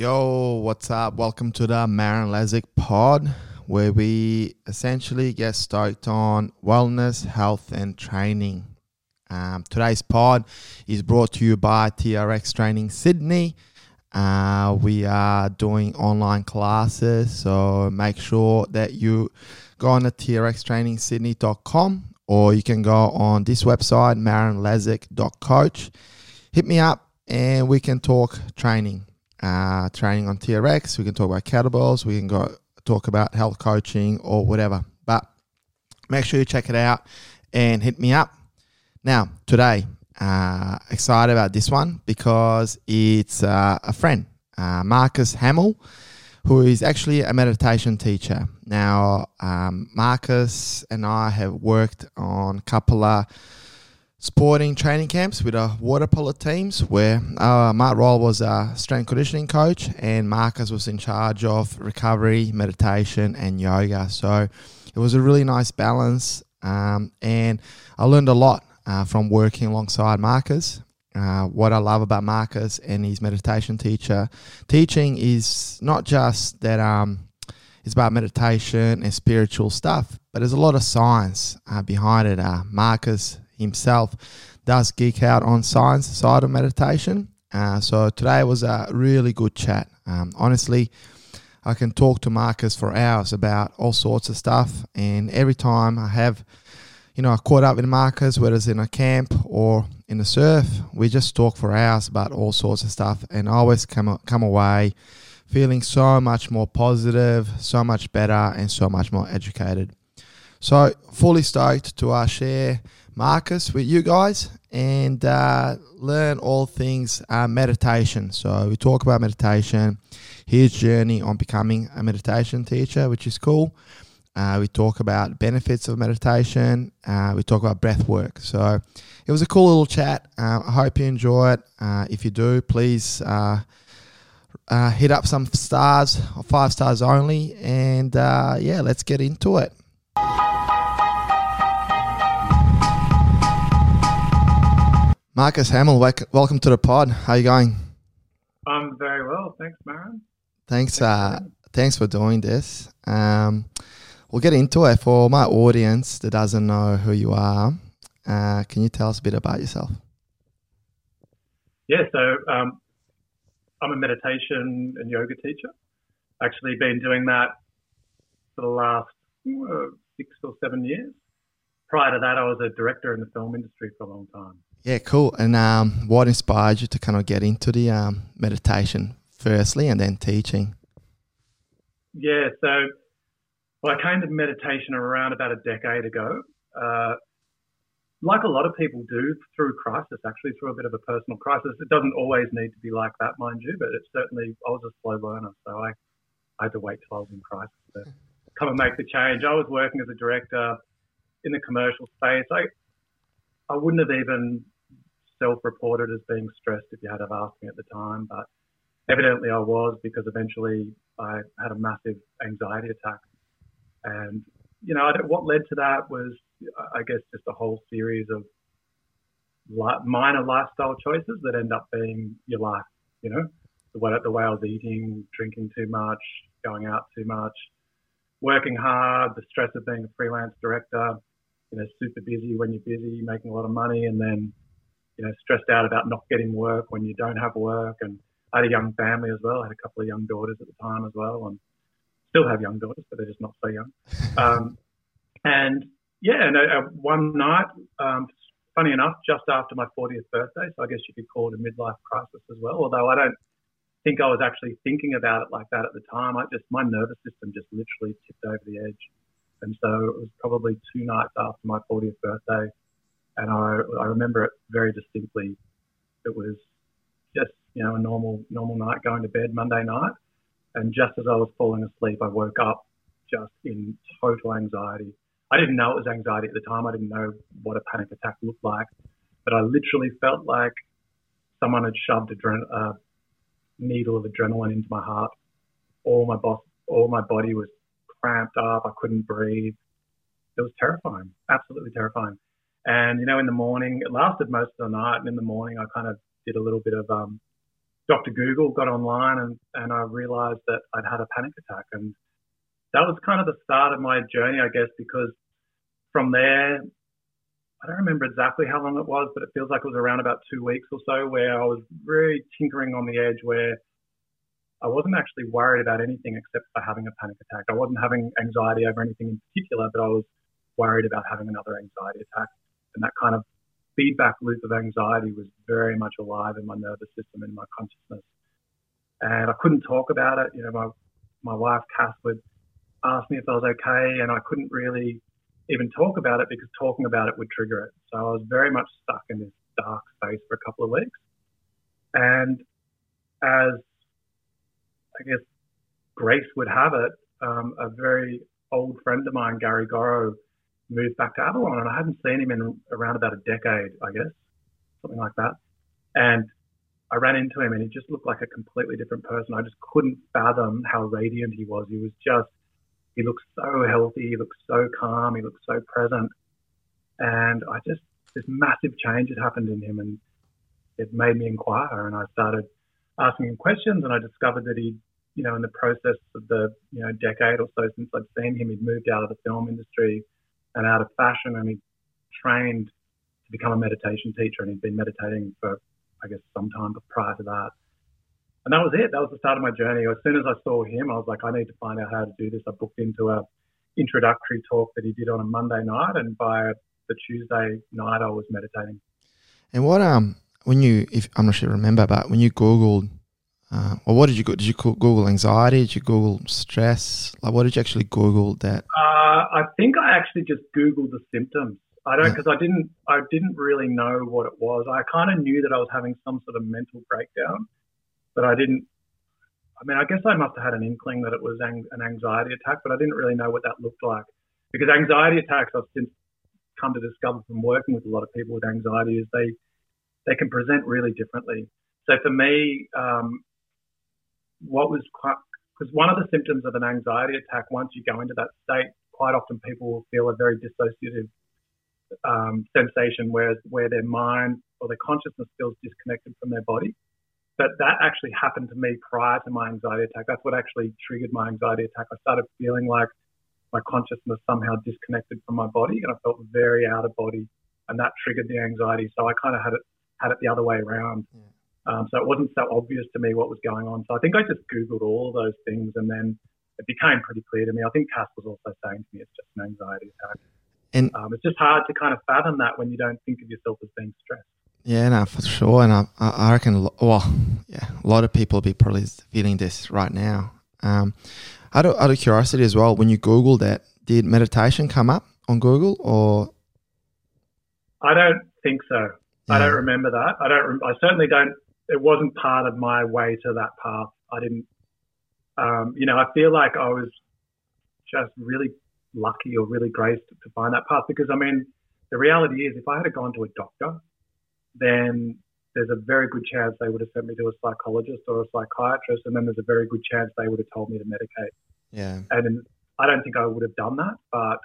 Yo, what's up? Welcome to the Marin Lazic pod, where we essentially get stoked on wellness, health, and training. Um, today's pod is brought to you by TRX Training Sydney. Uh, we are doing online classes, so make sure that you go on to trxtrainingsydney.com or you can go on this website, marinlazic.coach. Hit me up and we can talk training. Uh, training on TRX, we can talk about kettlebells, we can go talk about health coaching or whatever. But make sure you check it out and hit me up. Now, today, uh, excited about this one because it's uh, a friend, uh, Marcus Hamill, who is actually a meditation teacher. Now, um, Marcus and I have worked on a couple of sporting training camps with our water polo teams where uh, my role was a strength conditioning coach and Marcus was in charge of recovery, meditation, and yoga. So it was a really nice balance. Um, and I learned a lot uh, from working alongside Marcus. Uh, what I love about Marcus and his meditation teacher teaching is not just that um, it's about meditation and spiritual stuff, but there's a lot of science uh, behind it. Uh, Marcus himself does geek out on science side of meditation. Uh, so today was a really good chat. Um, honestly, I can talk to Marcus for hours about all sorts of stuff, and every time I have you know, I caught up with Marcus, whether it's in a camp or in the surf. We just talk for hours about all sorts of stuff, and I always come come away feeling so much more positive, so much better, and so much more educated. So, fully stoked to uh, share Marcus with you guys and uh, learn all things uh, meditation. So, we talk about meditation, his journey on becoming a meditation teacher, which is cool. Uh, we talk about benefits of meditation. Uh, we talk about breath work. So it was a cool little chat. Uh, I hope you enjoy it. Uh, if you do, please hit up some stars, five stars only. And yeah, let's get into it. Marcus Hamill, welcome to the pod. How are you going? I'm very well, thanks, Marin. Thanks, thanks, thanks for doing this. Um, we'll get into it. For my audience that doesn't know who you are, uh, can you tell us a bit about yourself? Yeah, so um, I'm a meditation and yoga teacher. Actually, been doing that for the last uh, six or seven years. Prior to that, I was a director in the film industry for a long time. Yeah, cool. And um, what inspired you to kind of get into the um, meditation firstly and then teaching? Yeah, so well, I came to meditation around about a decade ago. Uh, like a lot of people do through crisis, actually through a bit of a personal crisis. It doesn't always need to be like that, mind you, but it's certainly, I was a slow learner, so I, I had to wait till I was in crisis to come and make the change. I was working as a director in the commercial space. I, I wouldn't have even self-reported as being stressed if you had have asked me at the time, but evidently I was because eventually I had a massive anxiety attack. And, you know, what led to that was, I guess, just a whole series of minor lifestyle choices that end up being your life, you know, the way, the way I was eating, drinking too much, going out too much, working hard, the stress of being a freelance director, you know, super busy when you're busy, making a lot of money, and then, you know, stressed out about not getting work when you don't have work. And I had a young family as well. I had a couple of young daughters at the time as well. And still have young daughters, but they're just not so young. Um, and yeah, and uh, one night, um, funny enough, just after my 40th birthday, so I guess you could call it a midlife crisis as well. Although I don't think I was actually thinking about it like that at the time. I just my nervous system just literally tipped over the edge, and so it was probably two nights after my 40th birthday, and I I remember it very distinctly. It was just you know a normal normal night going to bed Monday night and just as I was falling asleep, I woke up just in total anxiety. I didn't know it was anxiety at the time. I didn't know what a panic attack looked like, but I literally felt like someone had shoved a needle of adrenaline into my heart. All my boss, all my body was cramped up. I couldn't breathe. It was terrifying, absolutely terrifying. And you know, in the morning, it lasted most of the night. And in the morning, I kind of did a little bit of um, Dr. Google, got online, and, and I realized that I'd had a panic attack. And that was kind of the start of my journey, I guess, because from there, I don't remember exactly how long it was, but it feels like it was around about two weeks or so where I was really tinkering on the edge where I wasn't actually worried about anything except for having a panic attack. I wasn't having anxiety over anything in particular, but I was worried about having another anxiety attack. And that kind of feedback loop of anxiety was very much alive in my nervous system and my consciousness. And I couldn't talk about it. You know, my, my wife, Cass, would ask me if I was okay, and I couldn't really even talk about it because talking about it would trigger it. So I was very much stuck in this dark space for a couple of weeks. And as I guess grace would have it, um, a very old friend of mine, Gary Gorrow, moved back to Avalon, and I hadn't seen him in around about a decade, I guess, something like that. And I ran into him, and he just looked like a completely different person. I just couldn't fathom how radiant he was. He was just, he looked so healthy, he looked so calm, he looked so present, and I just this massive change had happened in him, and it made me inquire, and I started asking him questions, and I discovered that he you know, in the process of the, you know, decade or so since I'd seen him, he'd moved out of the film industry and out of fashion and he trained to become a meditation teacher and he'd been meditating for, I guess, some time but prior to that. And that was it. That was the start of my journey. As soon as I saw him, I was like, I need to find out how to do this. I booked into a introductory talk that he did on a Monday night, and by the Tuesday night, I was meditating. And what um when you if I'm not sure remember, but when you googled uh, well, what did you go? Did you Google anxiety? Did you Google stress? Like, what did you actually Google that? Uh, I think I actually just Googled the symptoms. I don't because yeah. I didn't I didn't really know what it was. I kind of knew that I was having some sort of mental breakdown, but I didn't. I mean, I guess I must have had an inkling that it was an anxiety attack, but I didn't really know what that looked like. Because anxiety attacks, I've since come to discover from working with a lot of people with anxiety, is they they can present really differently. So for me, um, what was quite, because one of the symptoms of an anxiety attack, once you go into that state, quite often people will feel a very dissociative um, sensation where, where their mind or their consciousness feels disconnected from their body. But that actually happened to me prior to my anxiety attack. That's what actually triggered my anxiety attack. I started feeling like my consciousness somehow disconnected from my body and I felt very out of body and that triggered the anxiety. So I kind of had it had it the other way around. Yeah. Um, so it wasn't so obvious to me what was going on. So I think I just Googled all of those things and then it became pretty clear to me. I think Cass was also saying to me it's just an anxiety attack. And um, it's just hard to kind of fathom that when you don't think of yourself as being stressed. Yeah, no, for sure. And I, I reckon, well, yeah, a lot of people will be probably feeling this right now. Um, out, of, out of curiosity as well, when you Googled that, did meditation come up on Google or? I don't think so. Yeah. I don't remember that. I don't. I certainly don't it wasn't part of my way to that path. I didn't, um, you know, I feel like I was just really lucky or really graced to find that path because I mean, the reality is if I had gone to a doctor, then there's a very good chance they would have sent me to a psychologist or a psychiatrist, and then there's a very good chance they would have told me to medicate. Yeah. And I don't think I would have done that, but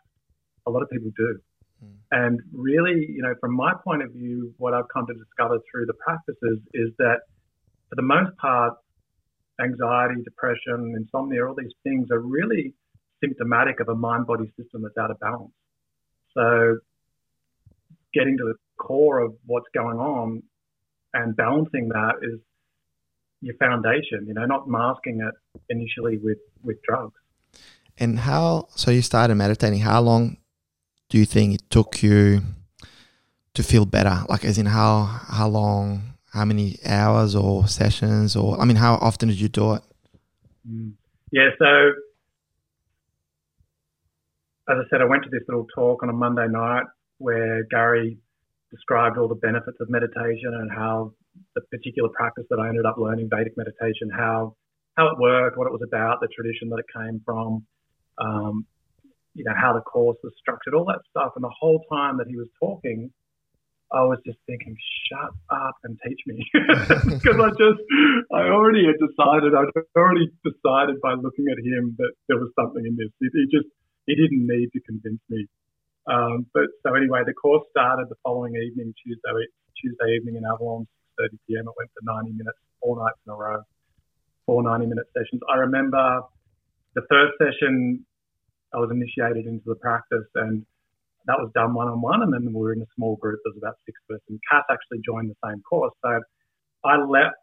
a lot of people do. Hmm. And really, you know, from my point of view, what I've come to discover through the practices is that for the most part, anxiety, depression, insomnia, all these things are really symptomatic of a mind body system that's out of balance. So, getting to the core of what's going on and balancing that is your foundation, you know, not masking it initially with, with drugs. And how, so you started meditating, how long do you think it took you to feel better? Like, as in how how long, how many hours or sessions, or I mean, how often did you do it? Mm. Yeah, so as I said, I went to this little talk on a Monday night where Gary described all the benefits of meditation and how the particular practice that I ended up learning, Vedic meditation, how how it worked, what it was about, the tradition that it came from, um, you know, how the course was structured, all that stuff. And the whole time that he was talking, I was just thinking, shut up and teach me. Because I just, I already had decided, I'd already decided by looking at him that there was something in this. He, just, he didn't need to convince me. Um, but so anyway, the course started the following evening, Tuesday, Tuesday evening in Avalon, 6.30 p.m. It went for 90 minutes, four nights in a row, four 90 minute sessions. I remember the first session, I was initiated into the practice and that was done one on one. And then we were in a small group. There was about six person. Cass actually joined the same course. So I left.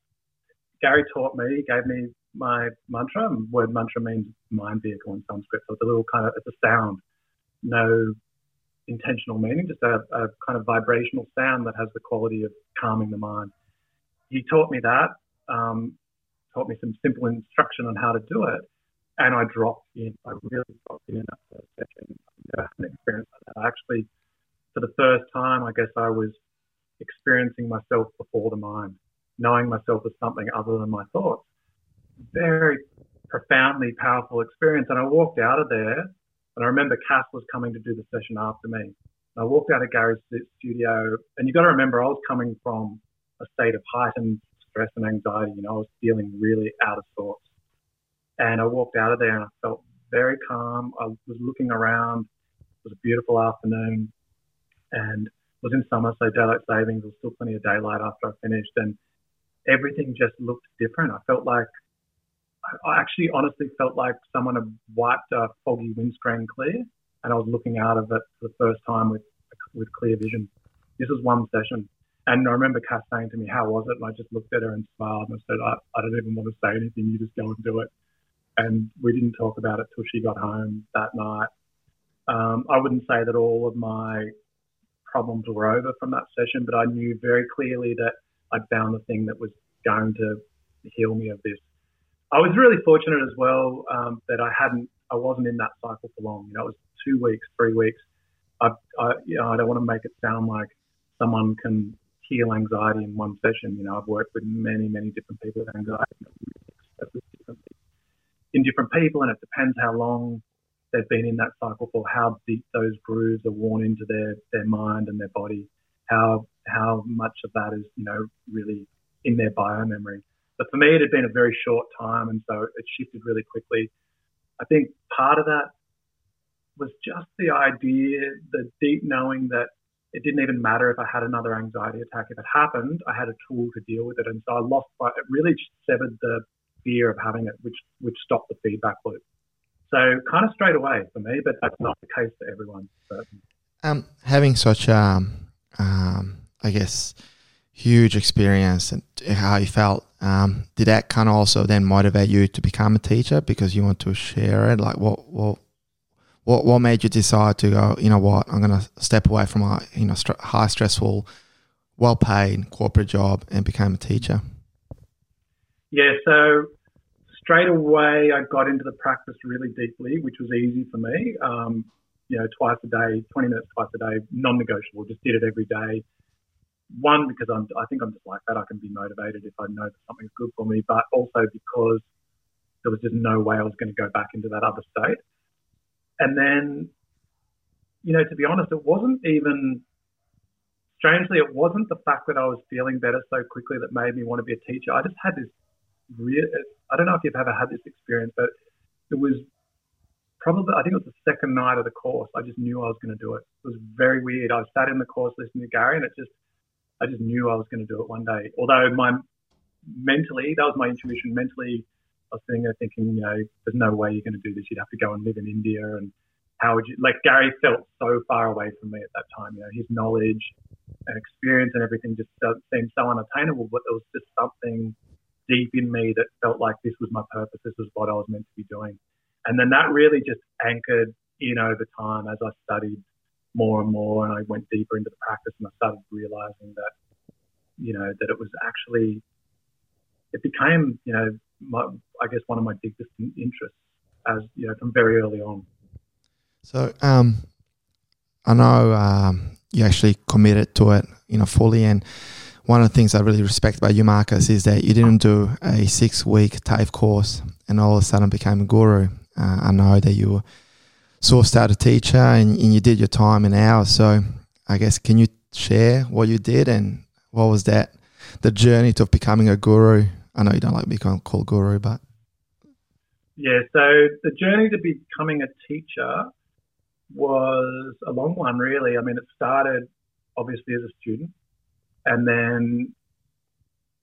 Gary taught me, gave me my mantra. Word mantra means mind vehicle in Sanskrit. So it's a little kind of, it's a sound, no intentional meaning, just a, a kind of vibrational sound that has the quality of calming the mind. He taught me that, um, taught me some simple instruction on how to do it. And I dropped in. I really dropped in in that session. Never had uh, an experience like that. I actually, for the first time, I guess I was experiencing myself before the mind, knowing myself as something other than my thoughts. Very profoundly powerful experience. And I walked out of there, and I remember Cass was coming to do the session after me. And I walked out of Gary's studio, and you've got to remember, I was coming from a state of heightened stress and anxiety. You know, I was feeling really out of sorts. And I walked out of there and I felt very calm. I was looking around. It was a beautiful afternoon and it was in summer, so daylight savings. There was still plenty of daylight after I finished and everything just looked different. I felt like, I actually honestly felt like someone had wiped a foggy windscreen clear and I was looking out of it for the first time with, with clear vision. This was one session. And I remember Cass saying to me, How was it? And I just looked at her and smiled and I said, I, I don't even want to say anything. You just go and do it and we didn't talk about it till she got home that night. Um, I wouldn't say that all of my problems were over from that session, but I knew very clearly that I'd found the thing that was going to heal me of this. I was really fortunate as well um, that I hadn't, I wasn't in that cycle for long. You know, it was two weeks, three weeks. I, I, you know, I don't want to make it sound like someone can heal anxiety in one session. You know, I've worked with many, many different people with anxiety in different people, and it depends how long they've been in that cycle for, how deep those grooves are worn into their their mind and their body, how how much of that is you know really in their bio memory. But for me, it had been a very short time, and so it shifted really quickly. I think part of that was just the idea, the deep knowing that it didn't even matter if I had another anxiety attack. If it happened, I had a tool to deal with it. And so I lost, it really severed the fear of having it, which which stopped the feedback loop. So kind of straight away for me, but that's not the case for everyone. Um, having such a, um, um, I guess, huge experience and how you felt, um, did that kind of also then motivate you to become a teacher because you want to share it? Like, what, what, what, what made you decide to go? You know what? I'm going to step away from my, you know st- high stressful, well paid corporate job and become a teacher. Yeah, so straight away I got into the practice really deeply, which was easy for me. Um, you know, twice a day, 20 minutes twice a day, non-negotiable. Just did it every day. One because I'm, I think I'm just like that. I can be motivated if I know that something's good for me, but also because there was just no way I was going to go back into that other state. And then, you know, to be honest, it wasn't even strangely, it wasn't the fact that I was feeling better so quickly that made me want to be a teacher. I just had this real, I don't know if you've ever had this experience, but it was probably, I think it was the second night of the course. I just knew I was going to do it. It was very weird. I sat in the course listening to Gary and it just, I just knew I was going to do it one day. Although my mentally, that was my intuition. Mentally, I was sitting there thinking, you know, there's no way you're going to do this. You'd have to go and live in India. And how would you, like, Gary felt so far away from me at that time. You know, his knowledge and experience and everything just seemed so unattainable, but there was just something deep in me that felt like this was my purpose, this was what I was meant to be doing. And then that really just anchored in over time as I studied more and more and I went deeper into the practice and I started realizing that, you know, that it was actually, it became, you know, my, I guess one of my biggest interests as, you know, from very early on. So, um, I know um, you actually committed to it, you know, fully and one of the things I really respect about you, Marcus, is that you didn't do a six week TAFE course and all of a sudden became a guru. Uh, I know that you were sourced out a teacher and, and, you did your time in hours. So I guess, can you share what you did and what was that, the journey to becoming a guru? I know you don't like being called guru, but. Yeah, so the journey to becoming a teacher was a long one, really. I mean, it started obviously as a student and then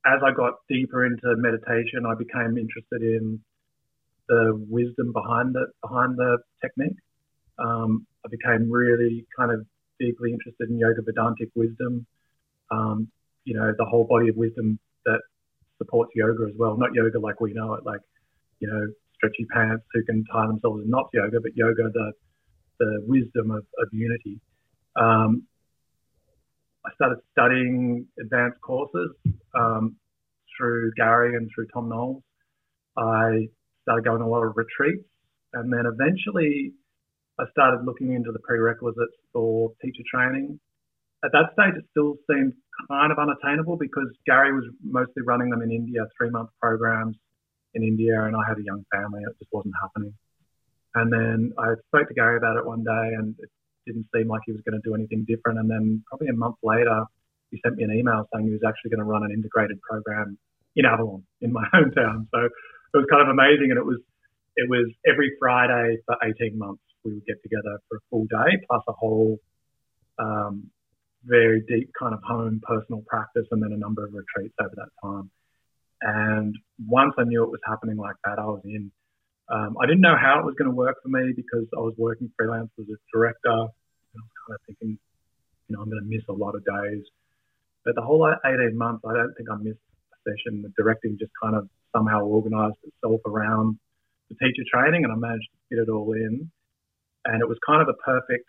as I got deeper into meditation, I became interested in the wisdom behind it, behind the technique. Um, I became really kind of deeply interested in yoga Vedantic wisdom. Um, you know, the whole body of wisdom that supports yoga as well. Not yoga like we know it, like you know, stretchy pants who can tie themselves in knots yoga, but yoga the the wisdom of, of unity. Um, I started studying advanced courses um, through Gary and through Thom Knoles. I started going to a lot of retreats, and then eventually I started looking into the prerequisites for teacher training. At that stage, it still seemed kind of unattainable because Gary was mostly running them in India, three month programs in India, and I had a young family. It just wasn't happening. And then I spoke to Gary about it one day, and it didn't seem like he was going to do anything different. And then probably a month later, he sent me an email saying he was actually going to run an integrated program in Avalon, in my hometown. So it was kind of amazing, and it was it was every Friday for 18 months. We would get together for a full day, plus a whole um, very deep kind of home personal practice, and then a number of retreats over that time. And once I knew it was happening like that, I was in. Um, I didn't know how it was going to work for me because I was working freelance as a director. I was kind of thinking, you know, I'm going to miss a lot of days. But the whole 18 months, I don't think I missed a session. The directing just kind of somehow organised itself around the teacher training, and I managed to fit it all in. And it was kind of a perfect,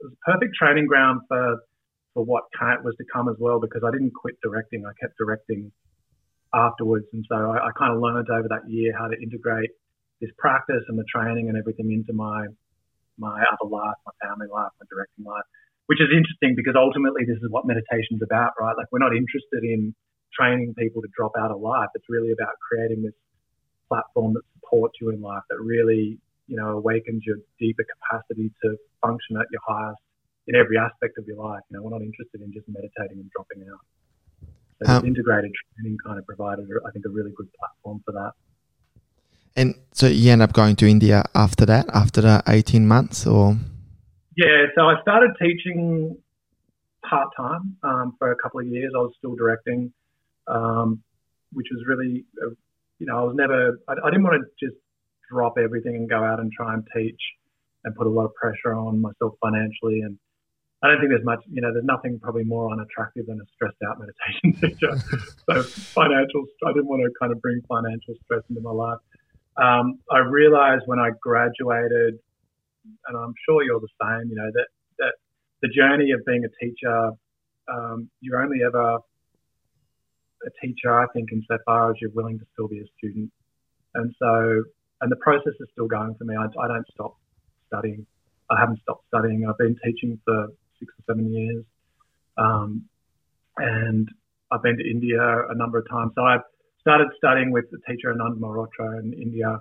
it was a perfect training ground for for what was to come as well because I didn't quit directing. I kept directing afterwards. And so I, I kind of learned over that year how to integrate this practice and the training and everything into my my other life, my family life, my directing life, which is interesting because ultimately this is what meditation is about, right? Like we're not interested in training people to drop out of life. It's really about creating this platform that supports you in life, that really, you know, awakens your deeper capacity to function at your highest in every aspect of your life. You know, we're not interested in just meditating and dropping out. So um, integrated training kind of provided, I think, a really good platform for that. And so you end up going to India after that, after the 18 months or? Yeah, so I started teaching part time um, for a couple of years. I was still directing, um, which was really, uh, you know, I was never, I, I, didn't want to just drop everything and go out and try and teach and put a lot of pressure on myself financially. And I don't think there's much, you know, there's nothing probably more unattractive than a stressed out meditation teacher. so financial, I didn't want to kind of bring financial stress into my life. Um, I realized when I graduated, and I'm sure you're the same, you know, that, that the journey of being a teacher, um, you're only ever a teacher, I think, insofar as you're willing to still be a student. And so, and the process is still going for me. I, I don't stop studying. I haven't stopped studying. I've been teaching for six or seven years. Um, and I've been to India a number of times. So I've started studying with the teacher Anand Mehrotra in India,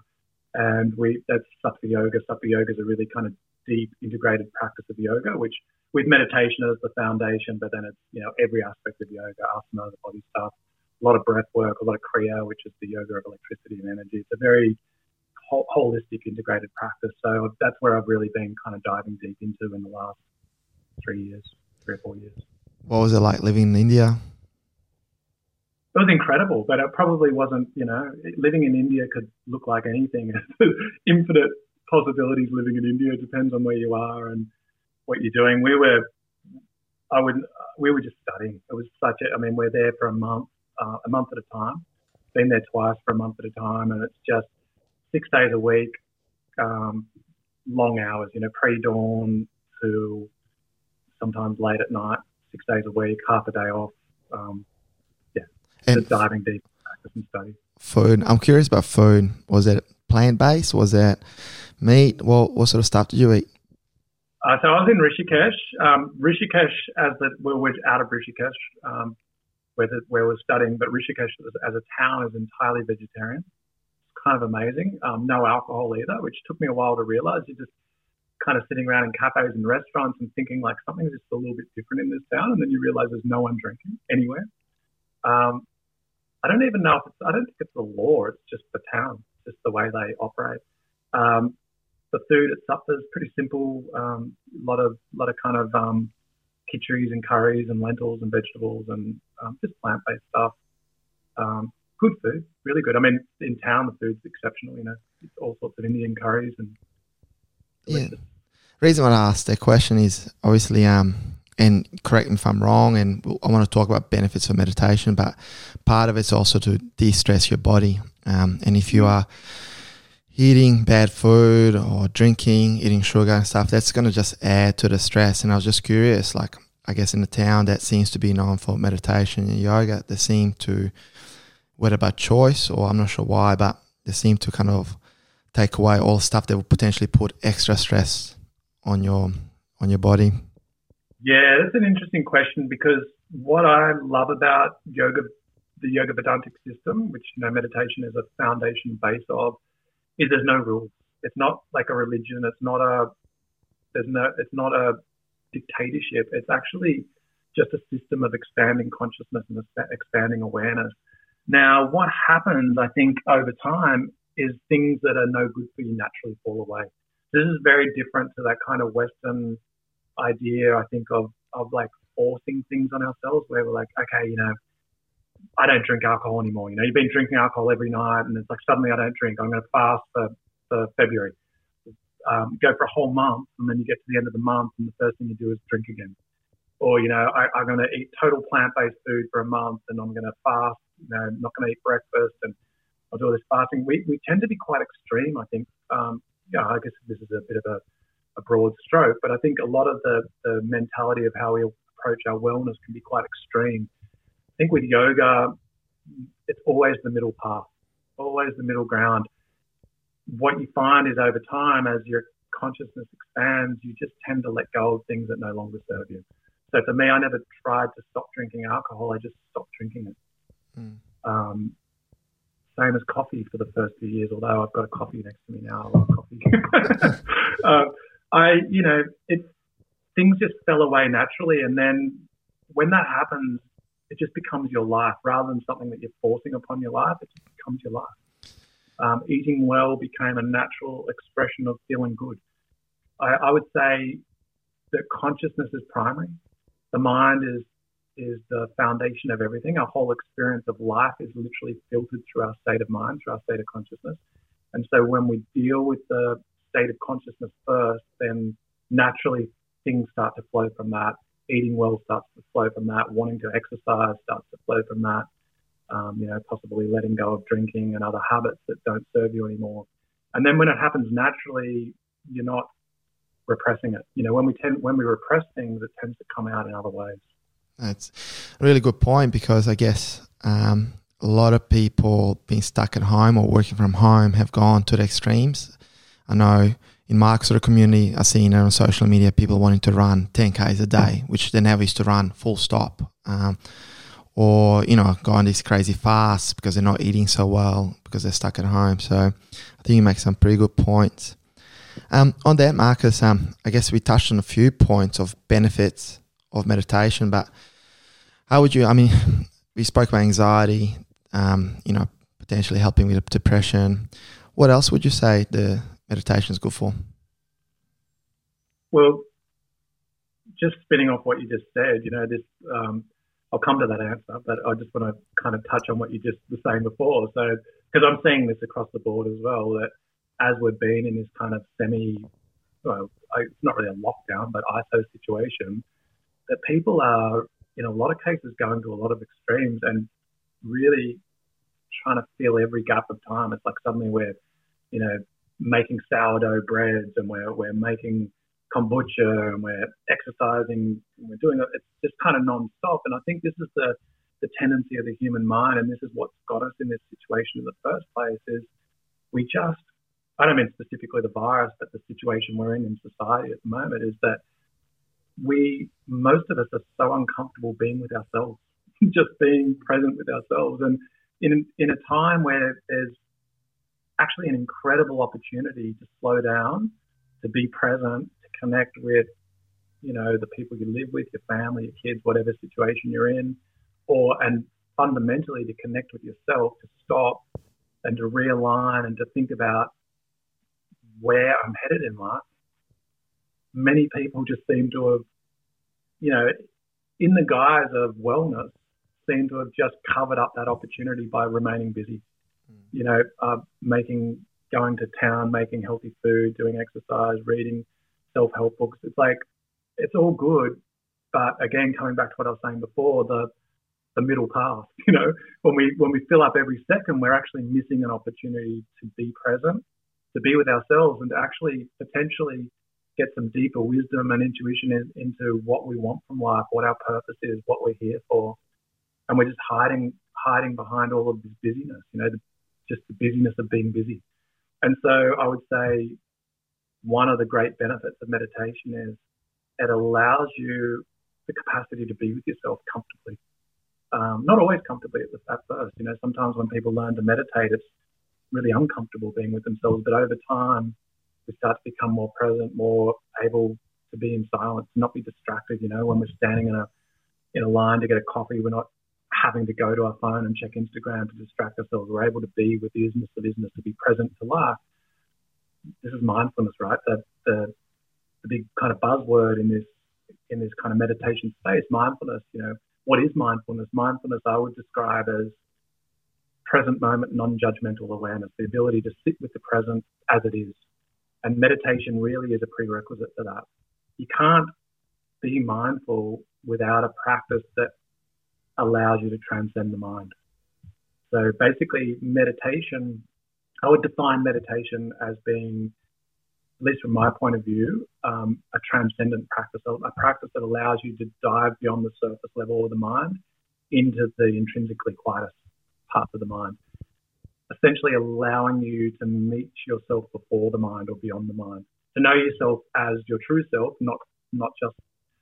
and we that's Sattva Yoga. Sattva Yoga is a really kind of deep integrated practice of yoga, which with meditation as the foundation, but then it's you know every aspect of yoga, asana, the body stuff, a lot of breath work, a lot of kriya, which is the yoga of electricity and energy. It's a very holistic integrated practice. So that's where I've really been kind of diving deep into in the last three years, three or four years. What was it like living in India? It was incredible, but it probably wasn't, you know, living in India could look like anything. Infinite possibilities living in India. It depends on where you are and what you're doing. We were, I would, we were just studying. It was such a, I mean, we're there for a month, uh, a month at a time. Been there twice for a month at a time, and it's just six days a week, um, long hours, you know, pre-dawn to sometimes late at night, six days a week, half a day off. Um, and diving deep practice and study. Food. I'm curious about food. Was it plant based? Was it meat? What what sort of stuff did you eat? Uh, so I was in Rishikesh. Um, Rishikesh, as the we're out of Rishikesh, um, where the, where we're studying, but Rishikesh as a town is entirely vegetarian. It's kind of amazing. Um, no alcohol either, which took me a while to realize. You're just kind of sitting around in cafes and restaurants and thinking like something's just a little bit different in this town, and then you realize there's no one drinking anywhere. Um, I don't even know if it's, I don't think it's the law, it's just the town, just the way they operate. Um, the food at is pretty simple. Um, a lot of, lot of kind of um, kitcheries and curries and lentils and vegetables and um, just plant based stuff. Um, good food, really good. I mean, in town the food's exceptional. You know, it's all sorts of Indian curries and delicious. yeah. reason why I asked that question is obviously um and correct me if I'm wrong, and I want to talk about benefits of meditation, but part of it's also to de-stress your body. Um, and if you are eating bad food or drinking, eating sugar and stuff, that's going to just add to the stress. And I was just curious, like, I guess in the town that seems to be known for meditation and yoga, they seem to, whether by choice or I'm not sure why, but they seem to kind of take away all stuff that would potentially put extra stress on your on your body. Yeah, that's an interesting question because what I love about yoga, the Yoga Vedantic system, which you know meditation is a foundation base of, is there's no rules. It's not like a religion. It's not a there's no it's not a dictatorship. It's actually just a system of expanding consciousness and expanding awareness. Now, what happens, I think, over time is things that are no good for you naturally fall away. This is very different to that kind of Western idea, I think, of, of like forcing things on ourselves where we're like, okay, you know, I don't drink alcohol anymore. You know, you've been drinking alcohol every night and it's like suddenly I don't drink. I'm going to fast for, for February. Um, go for a whole month and then you get to the end of the month and the first thing you do is drink again. Or, you know, I, I'm going to eat total plant-based food for a month and I'm going to fast, you know, not going to eat breakfast and I'll do all this fasting. We, we tend to be quite extreme, I think. Um, yeah, I guess this is a bit of a a broad stroke, but I think a lot of the, the mentality of how we approach our wellness can be quite extreme. I think with yoga, it's always the middle path, always the middle ground. What you find is over time, as your consciousness expands, you just tend to let go of things that no longer serve you. So for me, I never tried to stop drinking alcohol. I just stopped drinking it. Mm. Um, same as coffee for the first few years, although I've got a coffee next to me now. I love coffee. uh, I, you know, it things just fell away naturally, and then when that happens, it just becomes your life rather than something that you're forcing upon your life. It just becomes your life. Um, eating well became a natural expression of feeling good. I, I would say that consciousness is primary. The mind is is the foundation of everything. Our whole experience of life is literally filtered through our state of mind, through our state of consciousness. And so when we deal with the state of consciousness first, then naturally things start to flow from that. Eating well starts to flow from that. Wanting to exercise starts to flow from that. Um, you know, possibly letting go of drinking and other habits that don't serve you anymore. And then when it happens naturally, you're not repressing it. You know, when we tend when we repress things, it tends to come out in other ways. That's a really good point because I guess um, a lot of people being stuck at home or working from home have gone to the extremes I know in my of community, I've seen on social media people wanting to run 10Ks a day, which they never used to run full stop. Um, or, you know, go on these crazy fasts because they're not eating so well because they're stuck at home. So I think you make some pretty good points. Um, on that, Marcus, um, I guess we touched on a few points of benefits of meditation, but how would you, I mean, we spoke about anxiety, um, you know, potentially helping with depression. What else would you say the meditation is good for? Well, just spinning off what you just said, you know, this, um, I'll come to that answer, but I just want to kind of touch on what you just were saying before. So, because I'm seeing this across the board as well, that as we've been in this kind of semi, well, it's not really a lockdown, but ISO situation, that people are, in a lot of cases, going to a lot of extremes and really trying to fill every gap of time. It's like suddenly we're, you know, making sourdough breads and we're, we're making kombucha and we're exercising and we're doing it. It's just kind of non-stop. And I think this is the, the tendency of the human mind. And this is what's got us in this situation in the first place is we just, I don't mean specifically the virus, but the situation we're in in society at the moment is that we, most of us are so uncomfortable being with ourselves, just being present with ourselves. And in, in a time where there's actually an incredible opportunity to slow down, to be present, to connect with, you know, the people you live with, your family, your kids, whatever situation you're in, or and fundamentally to connect with yourself, to stop and to realign and to think about where I'm headed in life. Many people just seem to have you know, in the guise of wellness, seem to have just covered up that opportunity by remaining busy. You know, uh, making, going to town, making healthy food, doing exercise, reading self help books. It's like, it's all good. But again, coming back to what I was saying before, the, the middle path, you know, when we, when we fill up every second, we're actually missing an opportunity to be present, to be with ourselves and to actually potentially get some deeper wisdom and intuition in, into what we want from life, what our purpose is, what we're here for and we're just hiding hiding behind all of this busyness, you know, the, just the busyness of being busy. And so I would say one of the great benefits of meditation is it allows you the capacity to be with yourself comfortably. Um, not always comfortably at, the, at first, you know, sometimes when people learn to meditate, it's really uncomfortable being with themselves. But over time, we start to become more present, more able to be in silence, not be distracted. You know, when we're standing in a in a line to get a coffee, we're not having to go to our phone and check Instagram to distract ourselves. We're able to be with the of isness, to be present to life. This is mindfulness, right? The, the, the big kind of buzzword in this in this kind of meditation space, mindfulness. You know, what is mindfulness? Mindfulness, I would describe as present moment, non-judgmental awareness, the ability to sit with the present as it is. And meditation really is a prerequisite for that. You can't be mindful without a practice that allows you to transcend the mind. So basically, meditation, I would define meditation as being, at least from my point of view, um, a transcendent practice, a practice that allows you to dive beyond the surface level of the mind into the intrinsically quietest parts of the mind. Essentially, allowing you to meet yourself before the mind or beyond the mind, to know yourself as your true self, not not just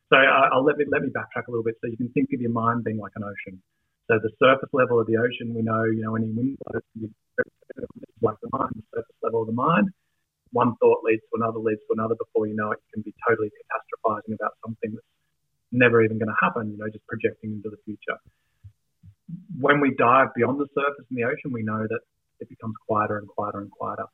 so uh, I'll let me let me backtrack a little bit. So you can think of your mind being like an ocean. So the surface level of the ocean, we know, you know, any wind blows like the mind, the surface level of the mind. One thought leads to another, leads to another. Before you know it, you can be totally catastrophizing about something that's never even going to happen. You know, just projecting into the future. When we dive beyond the surface in the ocean, we know that it becomes quieter and quieter and quieter.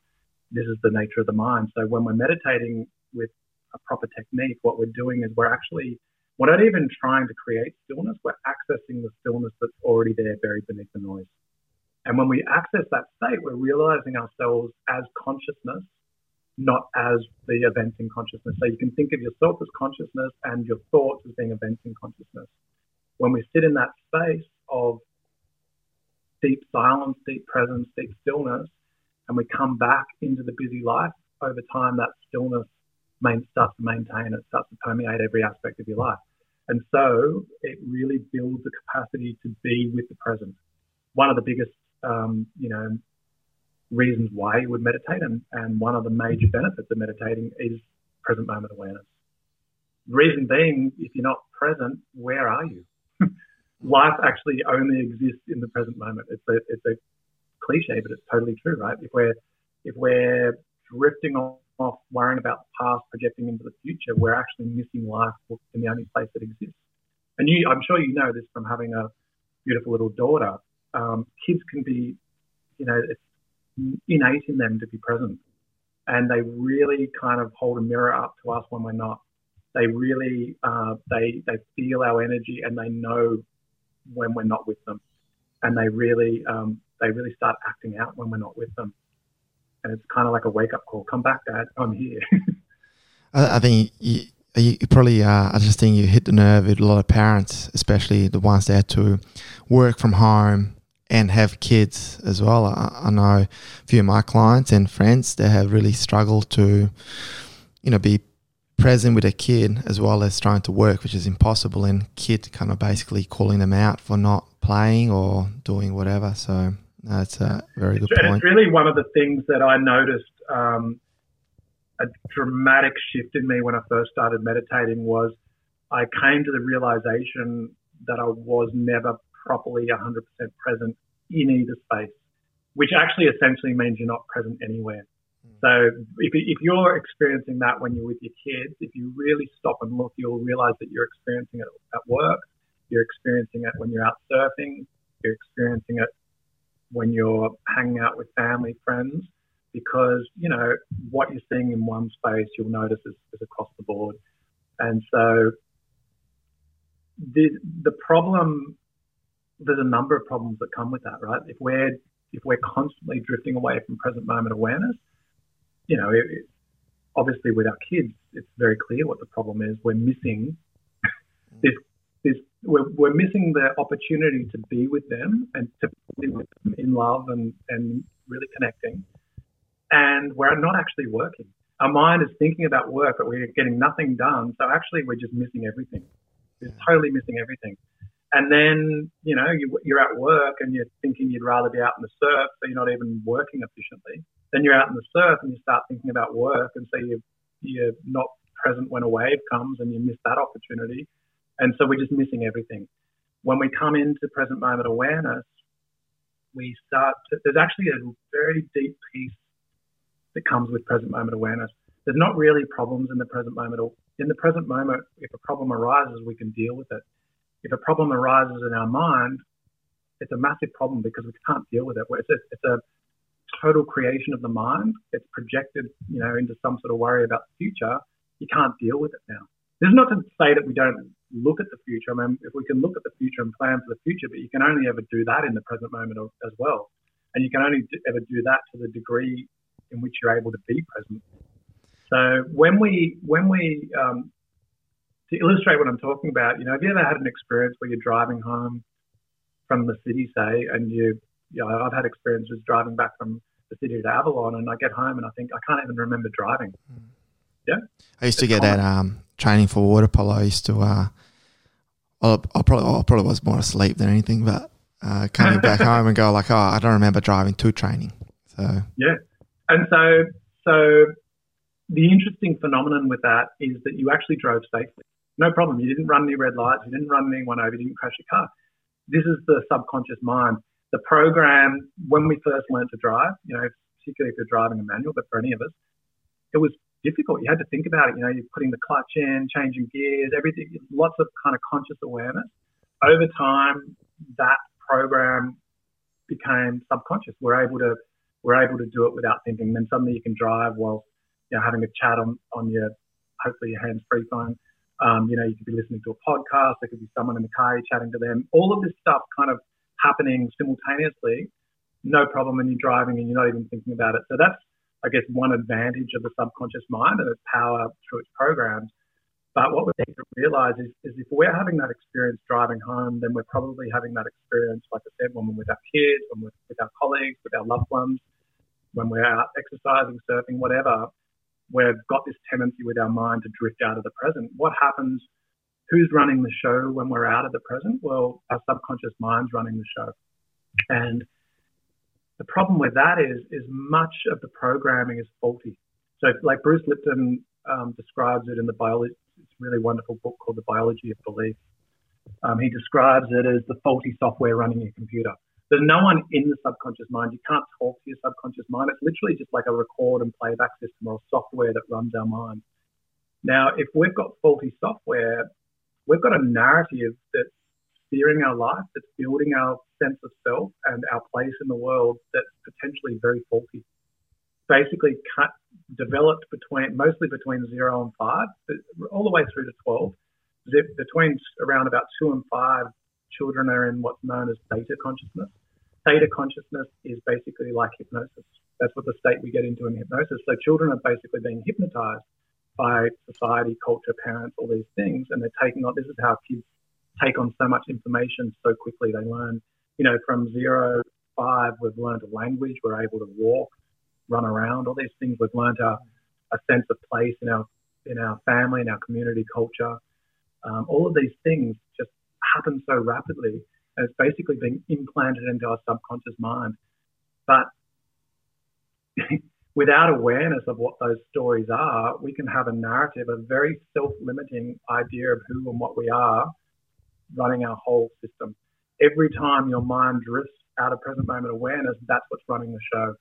This is the nature of the mind. So when we're meditating with a proper technique, what we're doing is we're actually, we're not even trying to create stillness, we're accessing the stillness that's already there buried beneath the noise. And when we access that state, we're realizing ourselves as consciousness, not as the events in consciousness. So you can think of yourself as consciousness and your thoughts as being events in consciousness. When we sit in that space of deep silence, deep presence, deep stillness, and we come back into the busy life, over time that stillness main, starts to maintain, it starts to permeate every aspect of your life. And so it really builds the capacity to be with the present. One of the biggest, um, you know, reasons why you would meditate and, and one of the major benefits of meditating is present moment awareness. Reason being, if you're not present, where are you? Life actually only exists in the present moment. It's a, it's a cliche, but it's totally true, right? If we're, if we're drifting on off worrying about the past, projecting into the future, we're actually missing life in the only place that exists. And you, I'm sure you know this from having a beautiful little daughter. Um, kids can be, you know, it's innate in them to be present, and they really kind of hold a mirror up to us when we're not. They really, uh, they they feel our energy and they know when we're not with them, and they really, um, they really start acting out when we're not with them and it's kind of like a wake up call. Come back, Dad. I'm here. I, think you, you probably. Uh, I just think you hit the nerve with a lot of parents, especially the ones that had to work from home and have kids as well. I, I know a few of my clients and friends that have really struggled to, you know, be present with a kid as well as trying to work, which is impossible, and kid kind of basically calling them out for not playing or doing whatever. So that's a very good point. It's really one of the things that I noticed um, a dramatic shift in me when I first started meditating was I came to the realization that I was never properly 100% present in either space, which actually essentially means you're not present anywhere. Hmm. So if, if you're experiencing that when you're with your kids, if you really stop and look, you'll realize that you're experiencing it at work, you're experiencing it when you're out surfing, you're experiencing it when you're hanging out with family, friends, because, you know, what you're seeing in one space, you'll notice is, is across the board. And so the the problem there's a number of problems that come with that, right? If we're if we're constantly drifting away from present moment awareness, you know, it, it, obviously with our kids, it's very clear what the problem is. We're missing this we're, we're missing the opportunity to be with them and to be with them in love and and really connecting, and we're not actually working. Our mind is thinking about work, but we're getting nothing done. So actually, we're just missing everything. We're totally missing everything. And then, you know, you, you're at work and you're thinking you'd rather be out in the surf, so you're not even working efficiently. Then you're out in the surf and you start thinking about work, and so you you're not present when a wave comes, and you miss that opportunity. And so we're just missing everything. When we come into present moment awareness, we start. To, there's actually a very deep peace that comes with present moment awareness. There's not really problems in the present moment. In the present moment, if a problem arises, we can deal with it if a problem arises in our mind, it's a massive problem because we can't deal with it. It's a, it's a total creation of the mind. It's projected, you know, into some sort of worry about the future. You can't deal with it now. This is not to say that we don't look at the future. I mean, if we can look at the future and plan for the future, but you can only ever do that in the present moment as well. And you can only ever do that to the degree in which you're able to be present. So when we when we um, to illustrate what I'm talking about, you know, have you ever had an experience where you're driving home from the city, say, and you, you know, I've had experiences driving back from the city to Avalon, and I get home and I think I can't even remember driving. Mm. Yeah, I used to get that um, training for water polo. I used to, uh, well, I probably, I probably was more asleep than anything, but uh, coming back home and go like, oh, I don't remember driving to training. So yeah, and so so the interesting phenomenon with that is that you actually drove safely. No problem. You didn't run any red lights. You didn't run anyone over. You didn't crash your car. This is the subconscious mind. The program, when we first learned to drive, you know, particularly if you're driving a manual, but for any of us, it was difficult. You had to think about it. You know, you're putting the clutch in, changing gears, everything, lots of kind of conscious awareness. Over time, that program became subconscious. We're able to we're able to do it without thinking. Then suddenly you can drive while you know having a chat on, on your hopefully your hands free phone um, you know, you could be listening to a podcast. There could be someone in the car chatting to them. All of this stuff kind of happening simultaneously. No problem when you're driving and you're not even thinking about it. So that's, I guess, one advantage of the subconscious mind and its power through its programs. But what we need to realize is, is if we're having that experience driving home, then we're probably having that experience, like I said, when we're with our kids, when we're with our colleagues, with our loved ones, when we're out exercising, surfing, whatever we've got this tendency with our mind to drift out of the present. What happens? Who's running the show when we're out of the present? Well, our subconscious mind's running the show. And the problem with that is, is much of the programming is faulty. So, like Bruce Lipton um, describes it in the biology, it's a really wonderful book called The Biology of Belief. Um, he describes it as the faulty software running your computer. There's no one in the subconscious mind. You can't talk to your subconscious mind. It's literally just like a record and playback system or software that runs our mind. Now, if we've got faulty software, we've got a narrative that's steering our life, that's building our sense of self and our place in the world that's potentially very faulty. Basically, cut, developed between mostly between zero and five, all the way through to 12. Between around about two and five, children are in what's known as theta consciousness theta consciousness is basically like hypnosis. That's what the state we get into in hypnosis. So children are basically being hypnotized by society, culture, parents, all these things, and they're taking on. This is how kids take on so much information so quickly. They learn, you know, from zero five, we've learned a language. We're able to walk, run around, all these things. We've learned a, a sense of place in our in our family, in our community, culture. Um, all of these things just happen so rapidly and it's basically being implanted into our subconscious mind. But without awareness of what those stories are, we can have a narrative, a very self limiting idea of who and what we are running our whole system. Every time your mind drifts out of present moment awareness, that's what's running the show.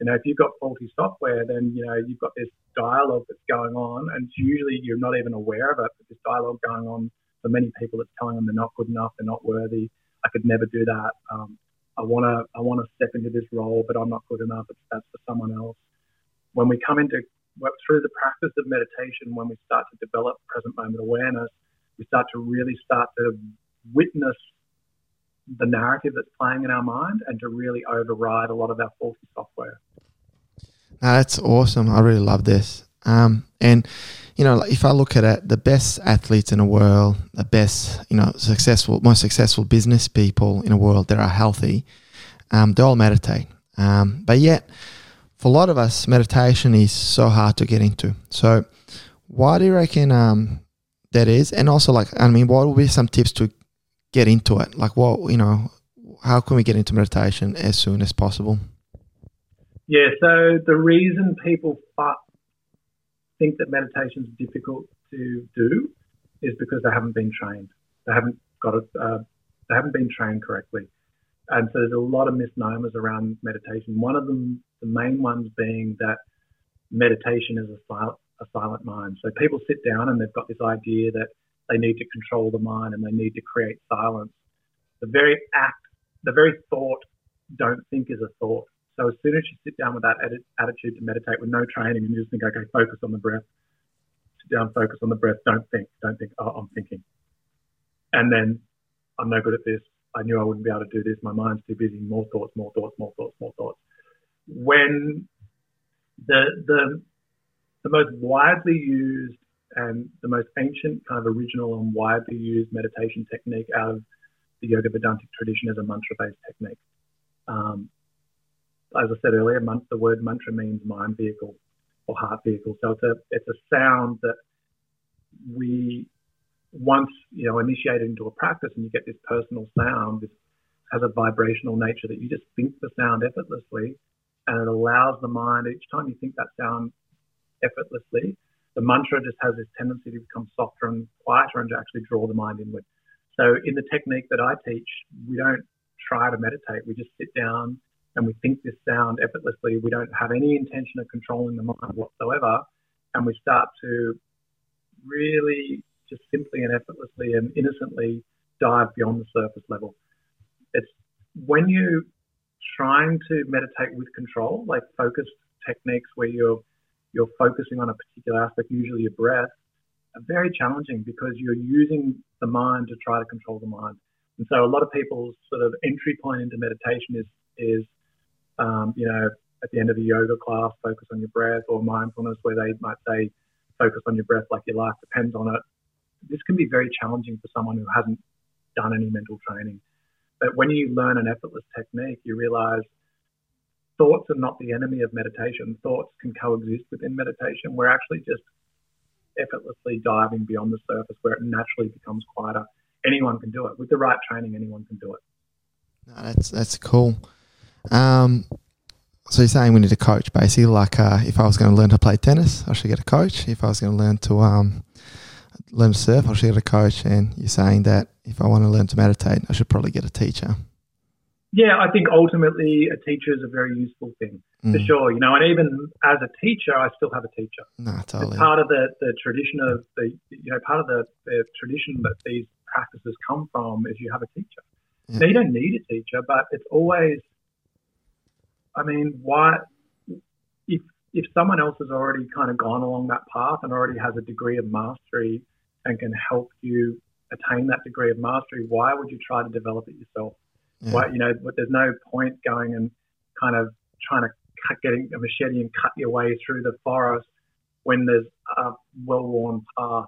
You know, if you've got faulty software, then, you know, you've got this dialogue that's going on, and usually you're not even aware of it, but this dialogue going on for many people that's telling them they're not good enough, they're not worthy, I could never do that. Um, I want to I want to step into this role, but I'm not good enough. It's, that's for someone else. When we come into through the practice of meditation, when we start to develop present moment awareness, We start to really start to witness the narrative that's playing in our mind and to really override a lot of our faulty software. Now, that's awesome. I really love this. Um, and you know, if I look at it, the best athletes in the world, the best, you know, successful, most successful business people in the world that are healthy, um, they all meditate. Um, but yet, for a lot of us, meditation is so hard to get into. So, why do you reckon um, that is? And also, like, I mean, what would be some tips to get into it? Like, what you know, how can we get into meditation as soon as possible? Yeah. So the reason people think that meditation is difficult to do is because they haven't been trained. They haven't got it. Uh, they haven't been trained correctly, and so there's a lot of misnomers around meditation. One of them, the main ones, being that meditation is a silent, a silent mind. So people sit down and they've got this idea that they need to control the mind and they need to create silence. The very act, the very thought, don't think is a thought. So as soon as you sit down with that attitude to meditate with no training and you just think, okay, focus on the breath, sit down, focus on the breath, don't think, don't think, oh, I'm thinking. And then I'm no good at this. I knew I wouldn't be able to do this. My mind's too busy. More thoughts, more thoughts, more thoughts, more thoughts. When the the the most widely used and the most ancient kind of original and widely used meditation technique out of the Yoga Vedantic tradition is a mantra-based technique. Um, as I said earlier, the word mantra means mind vehicle or heart vehicle. So it's a it's a sound that we once you know initiated into a practice, and you get this personal sound. This has a vibrational nature that you just think the sound effortlessly, and it allows the mind each time you think that sound effortlessly. The mantra just has this tendency to become softer and quieter and to actually draw the mind inward. So in the technique that I teach, we don't try to meditate. We just sit down and we think this sound effortlessly. We don't have any intention of controlling the mind whatsoever. And we start to really just simply and effortlessly and innocently dive beyond the surface level. It's when you're trying to meditate with control, like focused techniques where you're you're focusing on a particular aspect, usually your breath, are very challenging because you're using the mind to try to control the mind. And so a lot of people's sort of entry point into meditation is is um, you know, at the end of a yoga class, focus on your breath, or mindfulness, where they might say, focus on your breath like your life depends on it. This can be very challenging for someone who hasn't done any mental training. But when you learn an effortless technique, you realize thoughts are not the enemy of meditation. Thoughts can coexist within meditation. We're actually just effortlessly diving beyond the surface where it naturally becomes quieter. Anyone can do it. With the right training, anyone can do it. No, that's that's cool. Um, so you're saying we need a coach, basically. Like, uh, if I was going to learn to play tennis, I should get a coach. If I was going to learn to um, learn to surf, I should get a coach. And you're saying that if I want to learn to meditate, I should probably get a teacher. Yeah, I think ultimately a teacher is a very useful thing mm. for sure. You know, and even as a teacher, I still have a teacher. No, totally. It's part of the, the tradition of the you know part of the, the tradition that these practices come from is you have a teacher. Yeah. Now you don't need a teacher, but it's always I mean, why, if, if someone else has already kind of gone along that path and already has a degree of mastery and can help you attain that degree of mastery, why would you try to develop it yourself? Yeah. You know, there's no point going and kind of trying to cut, getting a machete and cut your way through the forest when there's a well-worn path.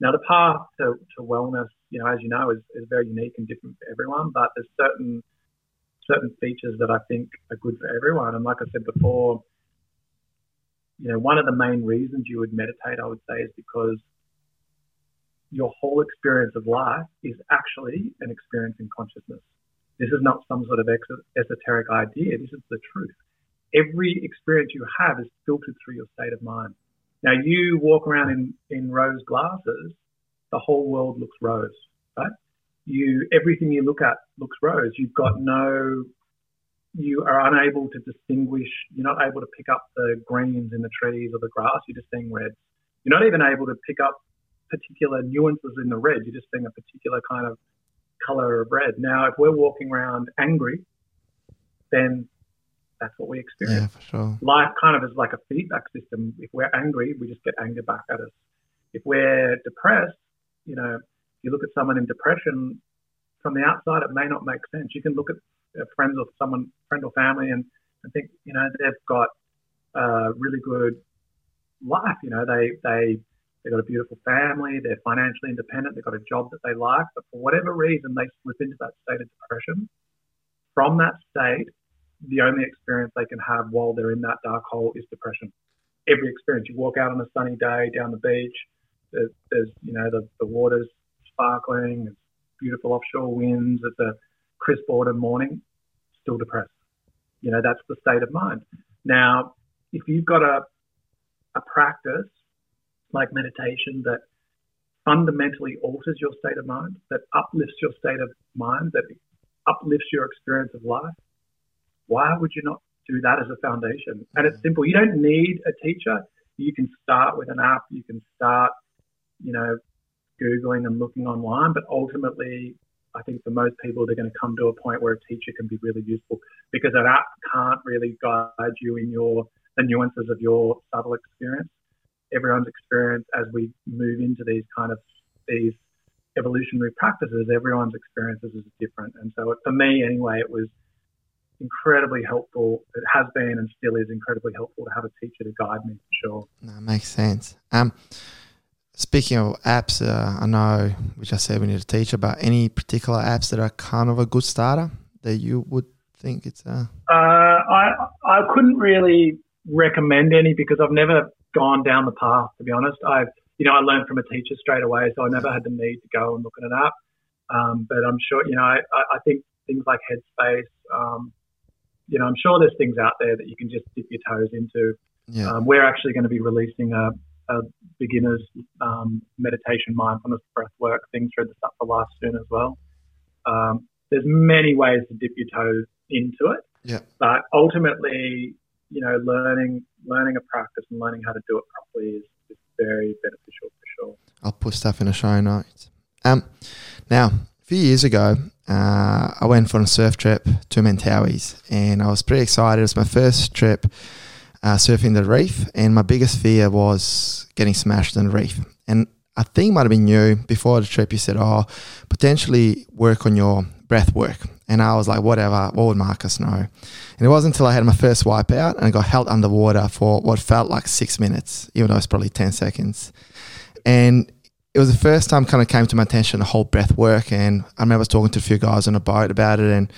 Now, the path to, to wellness, you know, as you know, is, is very unique and different for everyone, but there's certain certain features that I think are good for everyone. And like I said before, you know, one of the main reasons you would meditate, I would say, is because your whole experience of life is actually an experience in consciousness. This is not some sort of esoteric idea. This is the truth. Every experience you have is filtered through your state of mind. Now, you walk around in, in rose glasses, the whole world looks rose, right? you everything you look at looks rose. You've got no, you are unable to distinguish. You're not able to pick up the greens in the trees or the grass. You're just seeing reds. You're not even able to pick up particular nuances in the red. You're just seeing a particular kind of color of red. Now, if we're walking around angry, then that's what we experience. Yeah, for sure. Life kind of is like a feedback system. If we're angry, we just get anger back at us. If we're depressed, you know, if you look at someone in depression, from the outside, it may not make sense. You can look at uh, friends or someone, friend or family, and, and think, you know, they've got a really good life. You know, they they they've got a beautiful family, they're financially independent, they've got a job that they like, but for whatever reason, they slip into that state of depression. From that state, the only experience they can have while they're in that dark hole is depression. Every experience, you walk out on a sunny day down the beach, there's, there's you know the, the water's sparkling, it's beautiful offshore winds, it's a crisp autumn morning, still depressed. You know that's the state of mind. Now, if you've got a a practice like meditation that fundamentally alters your state of mind, that uplifts your state of mind, that uplifts your experience of life, why would you not do that as a foundation? And it's mm. simple. You don't need a teacher. You can start with an app. You can start, you know, Googling and looking online. But ultimately, I think for most people, they're going to come to a point where a teacher can be really useful because an app can't really guide you in your the nuances of your subtle experience. Everyone's experience as we move into these kind of these evolutionary practices, everyone's experiences is different. And so for me, anyway, it was incredibly helpful. It has been and still is incredibly helpful to have a teacher to guide me for sure. That makes sense. Um, speaking of apps, uh, I know, which I said we need a teacher, but any particular apps that are kind of a good starter that you would think it's a? Uh, I I couldn't really recommend any because I've never gone down the path. To be honest, I've you know I learned from a teacher straight away, so I never had the need to go and look at an app. Um, but I'm sure you know I, I think things like Headspace. Um, you know, I'm sure there's things out there that you can just dip your toes into. Yeah. Um, we're actually going to be releasing a, a beginner's um, meditation mindfulness breath work thing through the Sattva Life soon as well. Um, there's many ways to dip your toes into it. Yeah. But ultimately, you know, learning learning a practice and learning how to do it properly is, is very beneficial for sure. I'll put stuff in the show notes. Um, now, a few years ago, uh, I went for a surf trip to Mentawais, and I was pretty excited. It was my first trip uh, surfing the reef, and my biggest fear was getting smashed in the reef. And I think might have been you before the trip. You said, "Oh, potentially work on your breath work," and I was like, "Whatever. What would Marcus know?" And it wasn't until I had my first wipeout and I got held underwater for what felt like six minutes, even though it's probably ten seconds, and it was the first time kind of came to my attention the whole breath work and I remember talking to a few guys on a boat about it and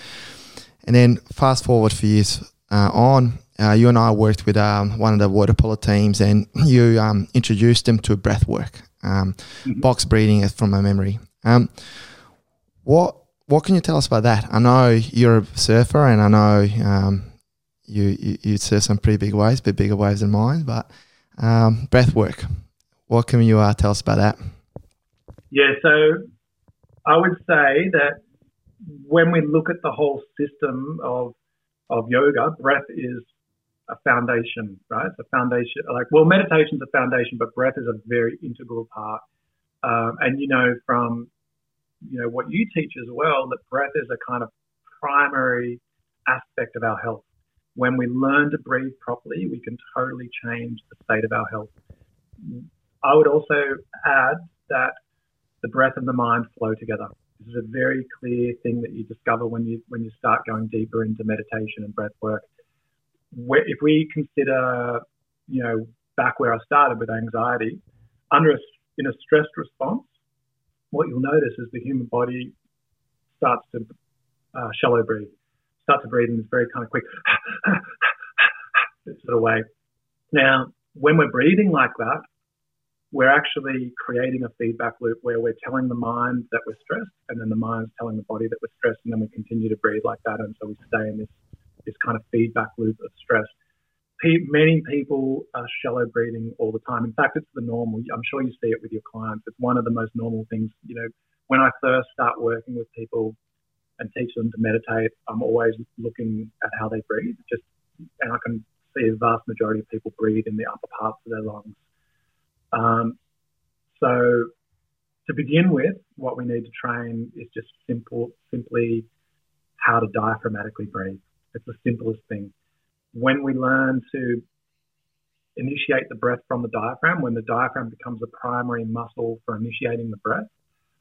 and then fast forward a few years uh, on uh, you and I worked with um, one of the water polo teams and you um, introduced them to breath work um, mm-hmm. box breathing from my memory um, what what can you tell us about that I know you're a surfer and I know um, you, you, you surf some pretty big waves bit bigger waves than mine but um, breath work what can you uh, tell us about that yeah, so I would say that when we look at the whole system of of yoga, breath is a foundation, right? It's a foundation. Like, well, meditation's a foundation, but breath is a very integral part. Um, and you know, from you know what you teach as well, that breath is a kind of primary aspect of our health. When we learn to breathe properly, we can totally change the state of our health. I would also add that the breath and the mind flow together. This is a very clear thing that you discover when you when you start going deeper into meditation and breath work. Where, if we consider, you know, back where I started with anxiety, under a, in a stressed response, what you'll notice is the human body starts to uh, shallow breathe, start to breathe in this very kind of quick sort of way. Now, when we're breathing like that, we're actually creating a feedback loop where we're telling the mind that we're stressed, and then the mind's telling the body that we're stressed, and then we continue to breathe like that, and so we stay in this this kind of feedback loop of stress. Many people are shallow breathing all the time. In fact, it's the normal. I'm sure you see it with your clients. It's one of the most normal things. You know, when I first start working with people and teach them to meditate, I'm always looking at how they breathe. Just and I can see a vast majority of people breathe in the upper parts of their lungs um, so to begin with, what we need to train is just simple, simply how to diaphragmatically breathe. It's the simplest thing. When we learn to initiate the breath from the diaphragm. When the diaphragm becomes the primary muscle for initiating the breath,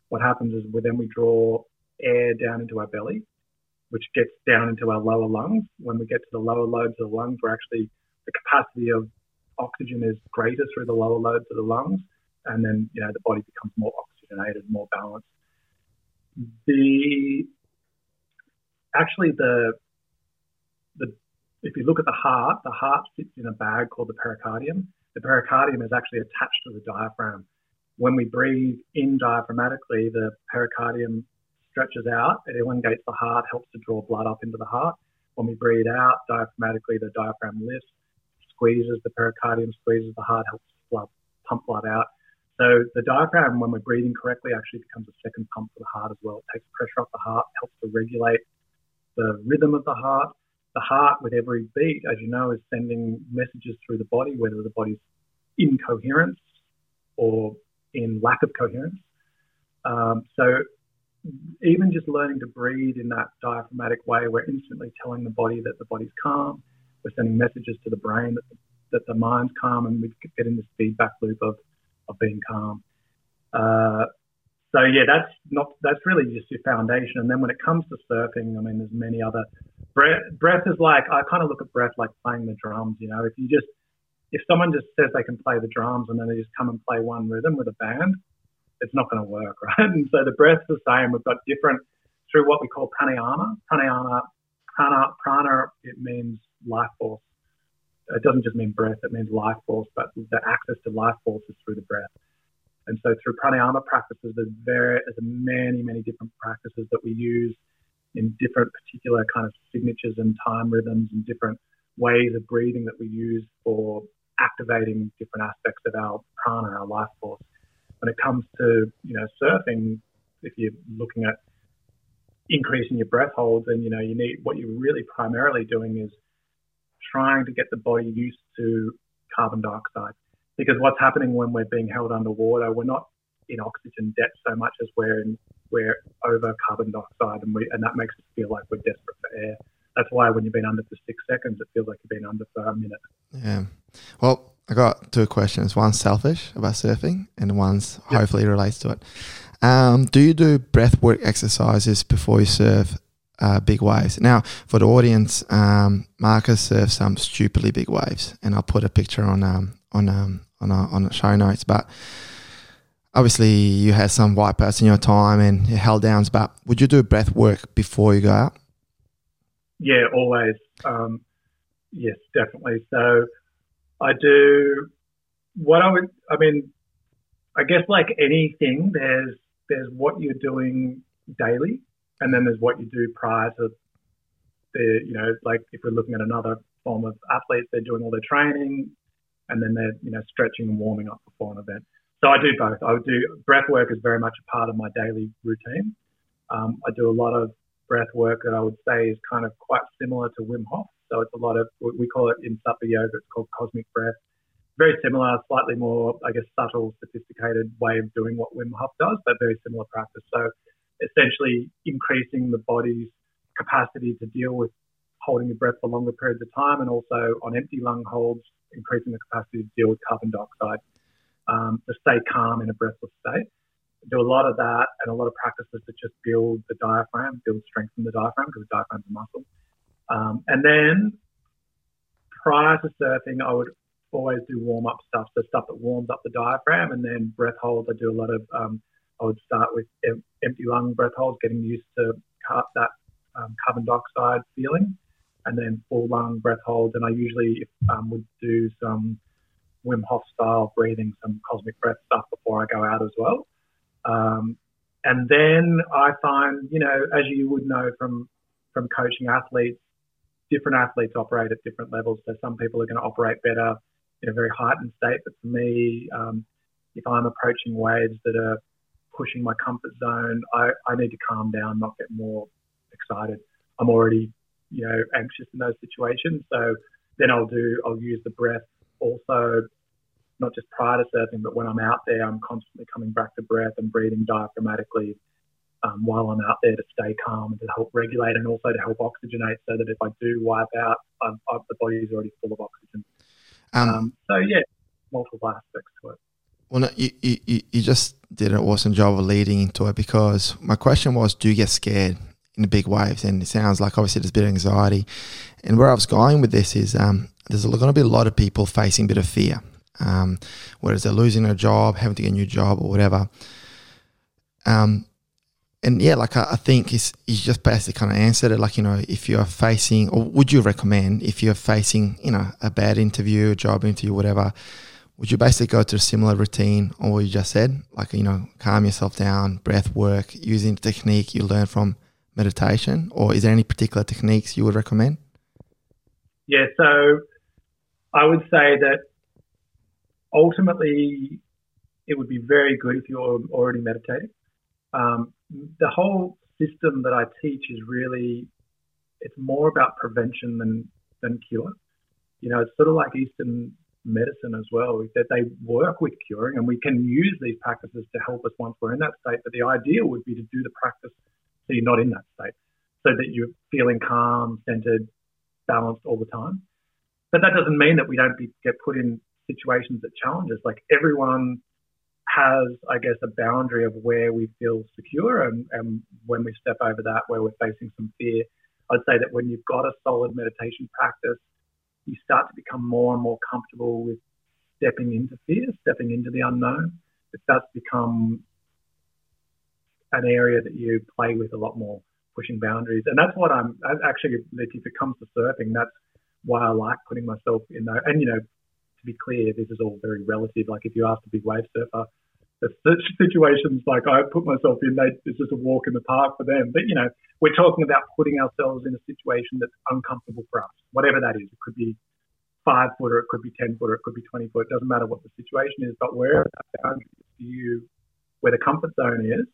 what happens is then we draw air down into our belly, which gets down into our lower lungs. When we get to the lower lobes of the lungs, we're actually the capacity of oxygen is greater through the lower lobes of the lungs, and then you know the body becomes more oxygenated, more balanced. The actually the if you look at the heart, the heart sits in a bag called the pericardium. The pericardium is actually attached to the diaphragm. When we breathe in diaphragmatically, the pericardium stretches out, it elongates the heart, helps to draw blood up into the heart. When we breathe out diaphragmatically, the diaphragm lifts, squeezes the pericardium, squeezes the heart, helps blood pump blood out. So the diaphragm, when we're breathing correctly, actually becomes a second pump for the heart as well. It takes pressure off the heart, helps to regulate the rhythm of the heart. The heart, with every beat, as you know, is sending messages through the body, whether the body's in coherence or in lack of coherence. Um, so even just learning to breathe in that diaphragmatic way, we're instantly telling the body that the body's calm. We're sending messages to the brain that the, that the mind's calm, and we get in this feedback loop of, of being calm. Uh, so yeah, that's not that's really just your foundation. And then when it comes to surfing, I mean, there's many other breath. Breath is like I kind of look at breath like playing the drums. You know, if you just if someone just says they can play the drums and then they just come and play one rhythm with a band, it's not going to work, right? And so the breath's the same. We've got different through what we call pranayama. Pranayama, prana, prana, it means life force. It doesn't just mean breath; it means life force. But the access to life force is through the breath. And so through pranayama practices, there's very there's many many different practices that we use in different particular kind of signatures and time rhythms and different ways of breathing that we use for activating different aspects of our prana, our life force. When it comes to you know surfing, if you're looking at increasing your breath holds, then you know you need what you're really primarily doing is trying to get the body used to carbon dioxide. Because what's happening when we're being held underwater, we're not in oxygen debt so much as we're in, we're over carbon dioxide, and we and that makes us feel like we're desperate for air. That's why when you've been under for six seconds, it feels like you've been under for a minute. Yeah. Well, I got two questions. One's selfish about surfing, and one's yep. hopefully relates to it. Um, do you do breath work exercises before you surf uh, big waves? Now, for the audience, um, Marcus surfs some stupidly big waves, and I'll put a picture on um, on um, on a, on the show notes. But obviously, you had some white wipeouts in your time and held downs. But would you do breath work before you go out? Yeah, always. Um, yes, definitely. So I do what I would. I mean, I guess like anything, there's there's what you're doing daily, and then there's what you do prior to the. You know, like if we're looking at another form of athletes, they're doing all their training, and then they're you know stretching and warming up before an event. So I do both. I do breath work is very much a part of my daily routine. Um, I do a lot of breath work that I would say is kind of quite similar to Wim Hof. So it's a lot of, we call it in Sattva Yoga, it's called cosmic breath. Very similar, slightly more, I guess, subtle, sophisticated way of doing what Wim Hof does, but very similar practice. So essentially increasing the body's capacity to deal with holding your breath for longer periods of time and also on empty lung holds, increasing the capacity to deal with carbon dioxide, um, to stay calm in a breathless state. Do a lot of that and a lot of practices that just build the diaphragm, build strength in the diaphragm because the diaphragm's a muscle. Um, and then prior to surfing, I would always do warm up stuff, so stuff that warms up the diaphragm, and then breath holds. I do a lot of. Um, I would start with em- empty lung breath holds, getting used to car- that um, carbon dioxide feeling, and then full lung breath holds. And I usually um, would do some Wim Hof style breathing, some cosmic breath stuff before I go out as well. Um, and then I find, you know, as you would know from from coaching athletes, different athletes operate at different levels. So some people are going to operate better in a very heightened state. But for me, um, if I'm approaching waves that are pushing my comfort zone, I, I need to calm down, not get more excited. I'm already, you know, anxious in those situations. So then I'll do, I'll use the breath also, not just prior to surfing, but when I'm out there, I'm constantly coming back to breath and breathing diaphragmatically um, while I'm out there to stay calm and to help regulate and also to help oxygenate so that if I do wipe out, I'm, I'm, the body is already full of oxygen. Um, um, so yeah, multiple aspects to it. Well, no, you, you, you just did an awesome job of leading into it because my question was, do you get scared in big waves? And it sounds like obviously there's a bit of anxiety. And where I was going with this is um, there's going to be a lot of people facing a bit of fear, um, whether they're losing their job, having to get a new job, or whatever. Um, and yeah, like I, I think it's you just basically kind of answered it. Like you know, if you're facing, or would you recommend if you're facing, you know, a bad interview, a job interview, whatever, would you basically go to a similar routine on what you just said? Like you know, calm yourself down, breath work, using the technique you learn from meditation, or is there any particular techniques you would recommend? Yeah, so I would say that ultimately it would be very good if you're already meditating. Um, the whole system that I teach is really it's more about prevention than than cure. You know, it's sort of like Eastern medicine as well, that they work with curing and we can use these practices to help us once we're in that state. But the ideal would be to do the practice so you're not in that state, so that you're feeling calm, centered, balanced all the time. But that doesn't mean that we don't be, get put in situations that challenge us. Like everyone has, I guess, a boundary of where we feel secure, and, and when we step over that, where we're facing some fear. I'd say that when you've got a solid meditation practice, you start to become more and more comfortable with stepping into fear, stepping into the unknown. It starts to become an area that you play with a lot more, pushing boundaries. And that's what I'm actually, if it comes to surfing, that's why I like putting myself in there. And, you know, to be clear, this is all very relative. Like if you ask a big wave surfer, there's situations like I put myself in, they, it's just a walk in the park for them. But, you know, we're talking about putting ourselves in a situation that's uncomfortable for us, whatever that is. It could be five foot or it could be 10 foot or it could be 20 foot. It doesn't matter what the situation is, but where that boundary is for you, where the comfort zone is,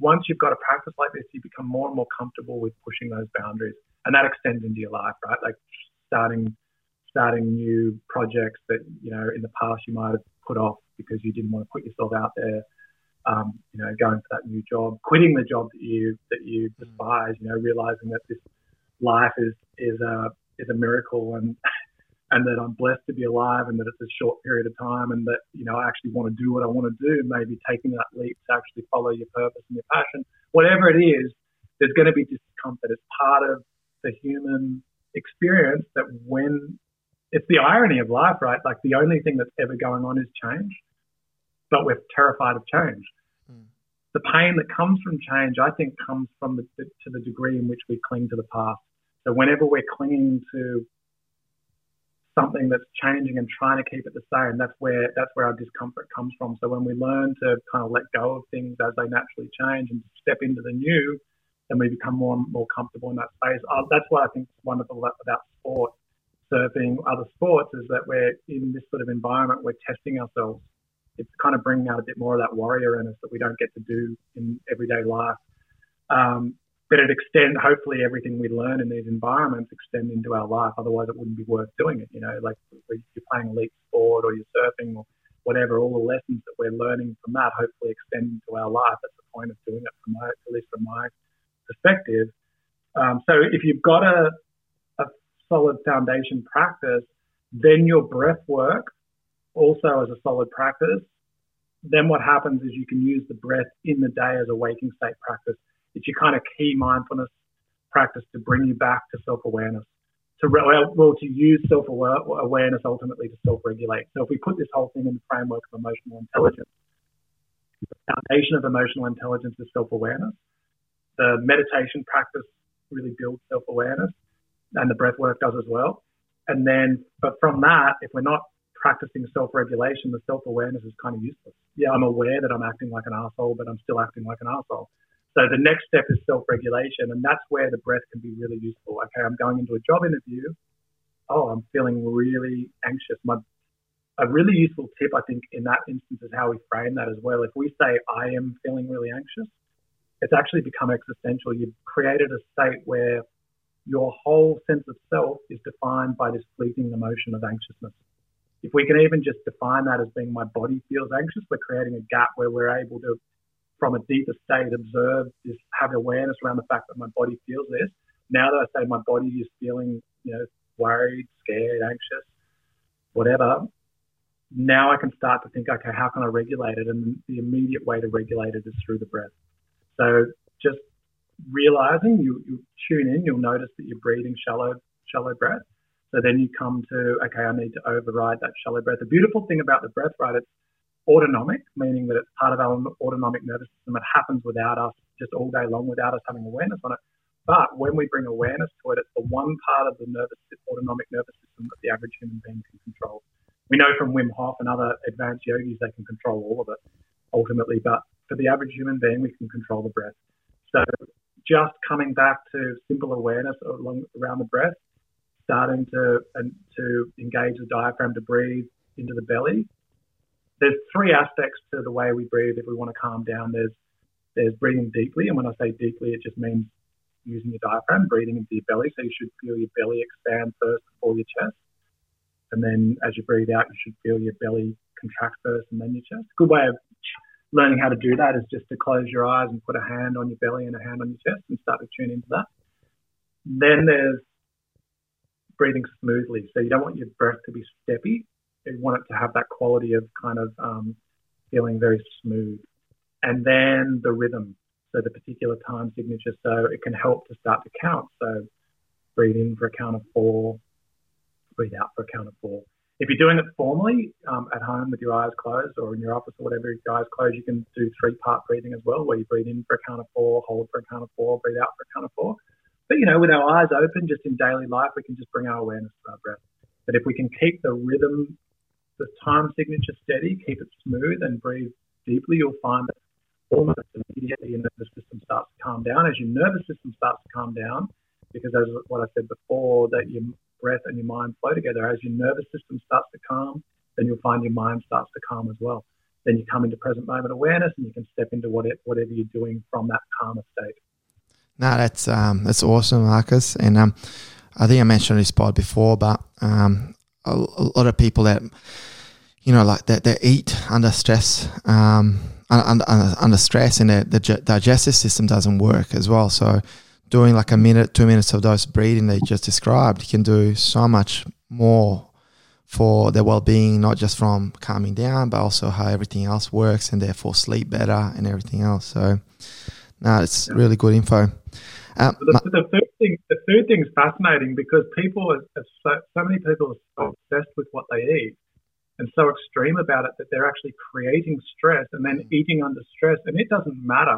once you've got a practice like this, you become more and more comfortable with pushing those boundaries. And that extends into your life, right? Like starting starting new projects that you know in the past you might have put off because you didn't want to put yourself out there. Um, you know, going for that new job, quitting the job that you that you mm. despise. You know, realizing that this life is is a is a miracle and and that I'm blessed to be alive and that it's a short period of time and that you know I actually want to do what I want to do. Maybe taking that leap to actually follow your purpose and your passion, whatever it is. There's going to be discomfort. It's part of the human experience that when it's the irony of life, right? Like the only thing that's ever going on is change, but we're terrified of change. Mm. The pain that comes from change, I think, comes from the, to the degree in which we cling to the past. So whenever we're clinging to something that's changing and trying to keep it the same, that's where that's where our discomfort comes from. So when we learn to kind of let go of things as they naturally change and step into the new, then we become more and more comfortable in that space. Uh, that's what I think is wonderful about sport surfing, other sports, is that we're in this sort of environment, we're testing ourselves. It's kind of bringing out a bit more of that warrior in us that we don't get to do in everyday life. Um, but it extend, hopefully, everything we learn in these environments extend into our life. Otherwise, it wouldn't be worth doing it. You know, like you're playing elite sport or you're surfing or whatever, all the lessons that we're learning from that hopefully extend into our life. That's the point of doing it, from my, at least from my perspective. Um, so if you've got a, a, solid foundation practice, then your breath work also as a solid practice. Then what happens is you can use the breath in the day as a waking state practice. It's your kind of key mindfulness practice to bring you back to self awareness. To re- well, to use self awareness ultimately to self regulate. So if we put this whole thing in the framework of emotional intelligence, the foundation of emotional intelligence is self awareness. The meditation practice really builds self awareness and the breath work does as well. And then, but from that, if we're not practicing self-regulation, the self-awareness is kind of useless. Yeah, I'm aware that I'm acting like an asshole, but I'm still acting like an asshole. So the next step is self-regulation, and that's where the breath can be really useful. Okay, I'm going into a job interview. Oh, I'm feeling really anxious. My a really useful tip, I think, in that instance is how we frame that as well. If we say I am feeling really anxious, it's actually become existential. You've created a state where your whole sense of self is defined by this fleeting emotion of anxiousness. If we can even just define that as being my body feels anxious, we're creating a gap where we're able to, from a deeper state, observe this, have awareness around the fact that my body feels this. Now that I say my body is feeling, you know, worried, scared, anxious, whatever, now I can start to think, okay, how can I regulate it? And the immediate way to regulate it is through the breath. So just realizing you, you tune in, you'll notice that you're breathing shallow, shallow breath. So then you come to, okay, I need to override that shallow breath. The beautiful thing about the breath, right, it's autonomic, meaning that it's part of our autonomic nervous system. It happens without us, just all day long, without us having awareness on it. But when we bring awareness to it, it's the one part of the nervous, autonomic nervous system that the average human being can control. We know from Wim Hof and other advanced yogis they can control all of it ultimately, but for the average human being, we can control the breath. So just coming back to simple awareness along, around the breath, starting to and to engage the diaphragm to breathe into the belly. There's three aspects to the way we breathe if we want to calm down. There's there's breathing deeply, and when I say deeply, it just means using your diaphragm, breathing into your belly. So you should feel your belly expand first before your chest. And then as you breathe out, you should feel your belly contract first and then your chest. A good way of learning how to do that is just to close your eyes and put a hand on your belly and a hand on your chest and start to tune into that. Then there's breathing smoothly. So you don't want your breath to be steppy. You want it to have that quality of kind of um, feeling very smooth. And then the rhythm, so the particular time signature. So it can help to start to count. So breathe in for a count of four, breathe out for a count of four. If you're doing it formally um, at home with your eyes closed or in your office or whatever, your eyes closed, you can do three part breathing as well, where you breathe in for a count of four, hold for a count of four, breathe out for a count of four. But, you know, with our eyes open, just in daily life, we can just bring our awareness to our breath. But if we can keep the rhythm, the time signature steady, keep it smooth and breathe deeply, you'll find that almost immediately your nervous system starts to calm down. As your nervous system starts to calm down, because as what I said before, that your breath and your mind flow together. As your nervous system starts to calm, then you'll find your mind starts to calm as well. Then you come into present moment awareness and you can step into whatever, whatever you're doing from that calmer state. No, that's um, that's awesome, Marcus. And um, I think I mentioned this pod before, but um, a, a, lot of people that you know, like that, they eat under stress, um, under, under under stress, and their, the digestive system doesn't work as well. So doing like a minute, two minutes of those breathing you just described can do so much more for their well-being, not just from calming down, but also how everything else works, and therefore sleep better and everything else. So, no, it's really good info. Um, the, the, third thing, the third thing is fascinating because people are, are so, so many people are so obsessed with what they eat and so extreme about it that they're actually creating stress and then eating under stress, and it doesn't matter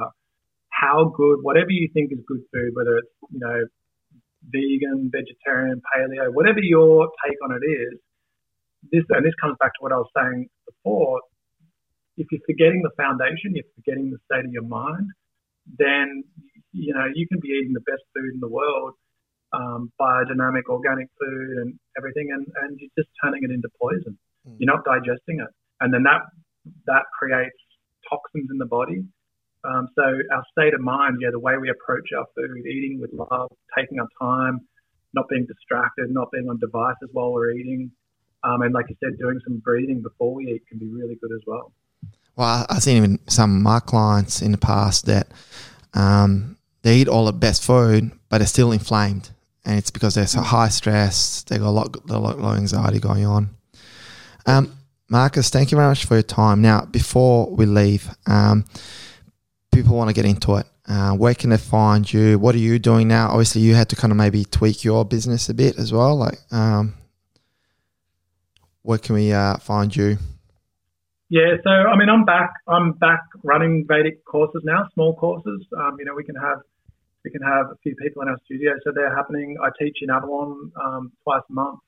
how good, whatever you think is good food, whether it's, you know, vegan, vegetarian, paleo, whatever your take on it is, this, and this comes back to what I was saying before, if you're forgetting the foundation, you're forgetting the state of your mind, then, you know, you can be eating the best food in the world, um, biodynamic, organic food and everything, and, and you're just turning it into poison. Mm. You're not digesting it. And then that, that creates toxins in the body um, so our state of mind, yeah, the way we approach our food, eating with love, taking our time, not being distracted, not being on devices while we're eating, um, and like you said, doing some breathing before we eat can be really good as well. Well, I've seen even some of my clients in the past that um, they eat all the best food, but they're still inflamed, and it's because they're so high stress. They got a lot, a lot of anxiety going on. Um, Marcus, thank you very much for your time. Now, before we leave, um, people want to get into it, uh, where can they find you? What are you doing now? Obviously, you had to kind of maybe tweak your business a bit as well. Like, um, where can we uh, find you? Yeah, so I mean, I'm back. I'm back running Vedic courses now, small courses. Um, you know, we can have we can have a few people in our studio, so they're happening. I teach in Avalon um, twice a month.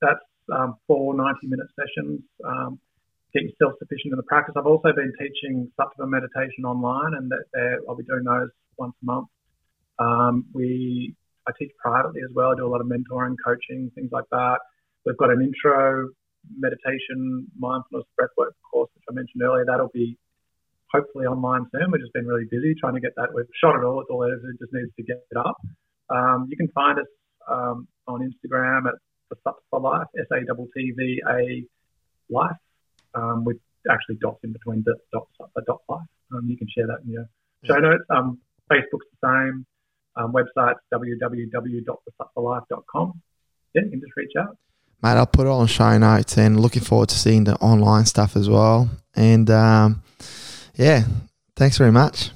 That's um, four 90 minute sessions. Um, get yourself sufficient in the practice. I've also been teaching Sattva meditation online, and that I'll be doing those once a month. Um, we I teach privately as well. I do a lot of mentoring, coaching, things like that. We've got an intro meditation, mindfulness, breathwork course, which I mentioned earlier. That'll be hopefully online soon. We've just been really busy trying to get that. We've shot it all. It's all it is. It just needs to get it up. Um, you can find us um, on Instagram at the Sattva Life, S A T T V A Life um, with actually dots in between the dots, the dot life. Um, you can share that in your show notes. Um, Facebook's the same. Um, website's www.thesattva.life.com. yeah, you can just reach out. Mate, I'll put it on show notes and looking forward to seeing the online stuff as well. And um, yeah, thanks very much.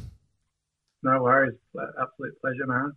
No worries. Absolute pleasure, man.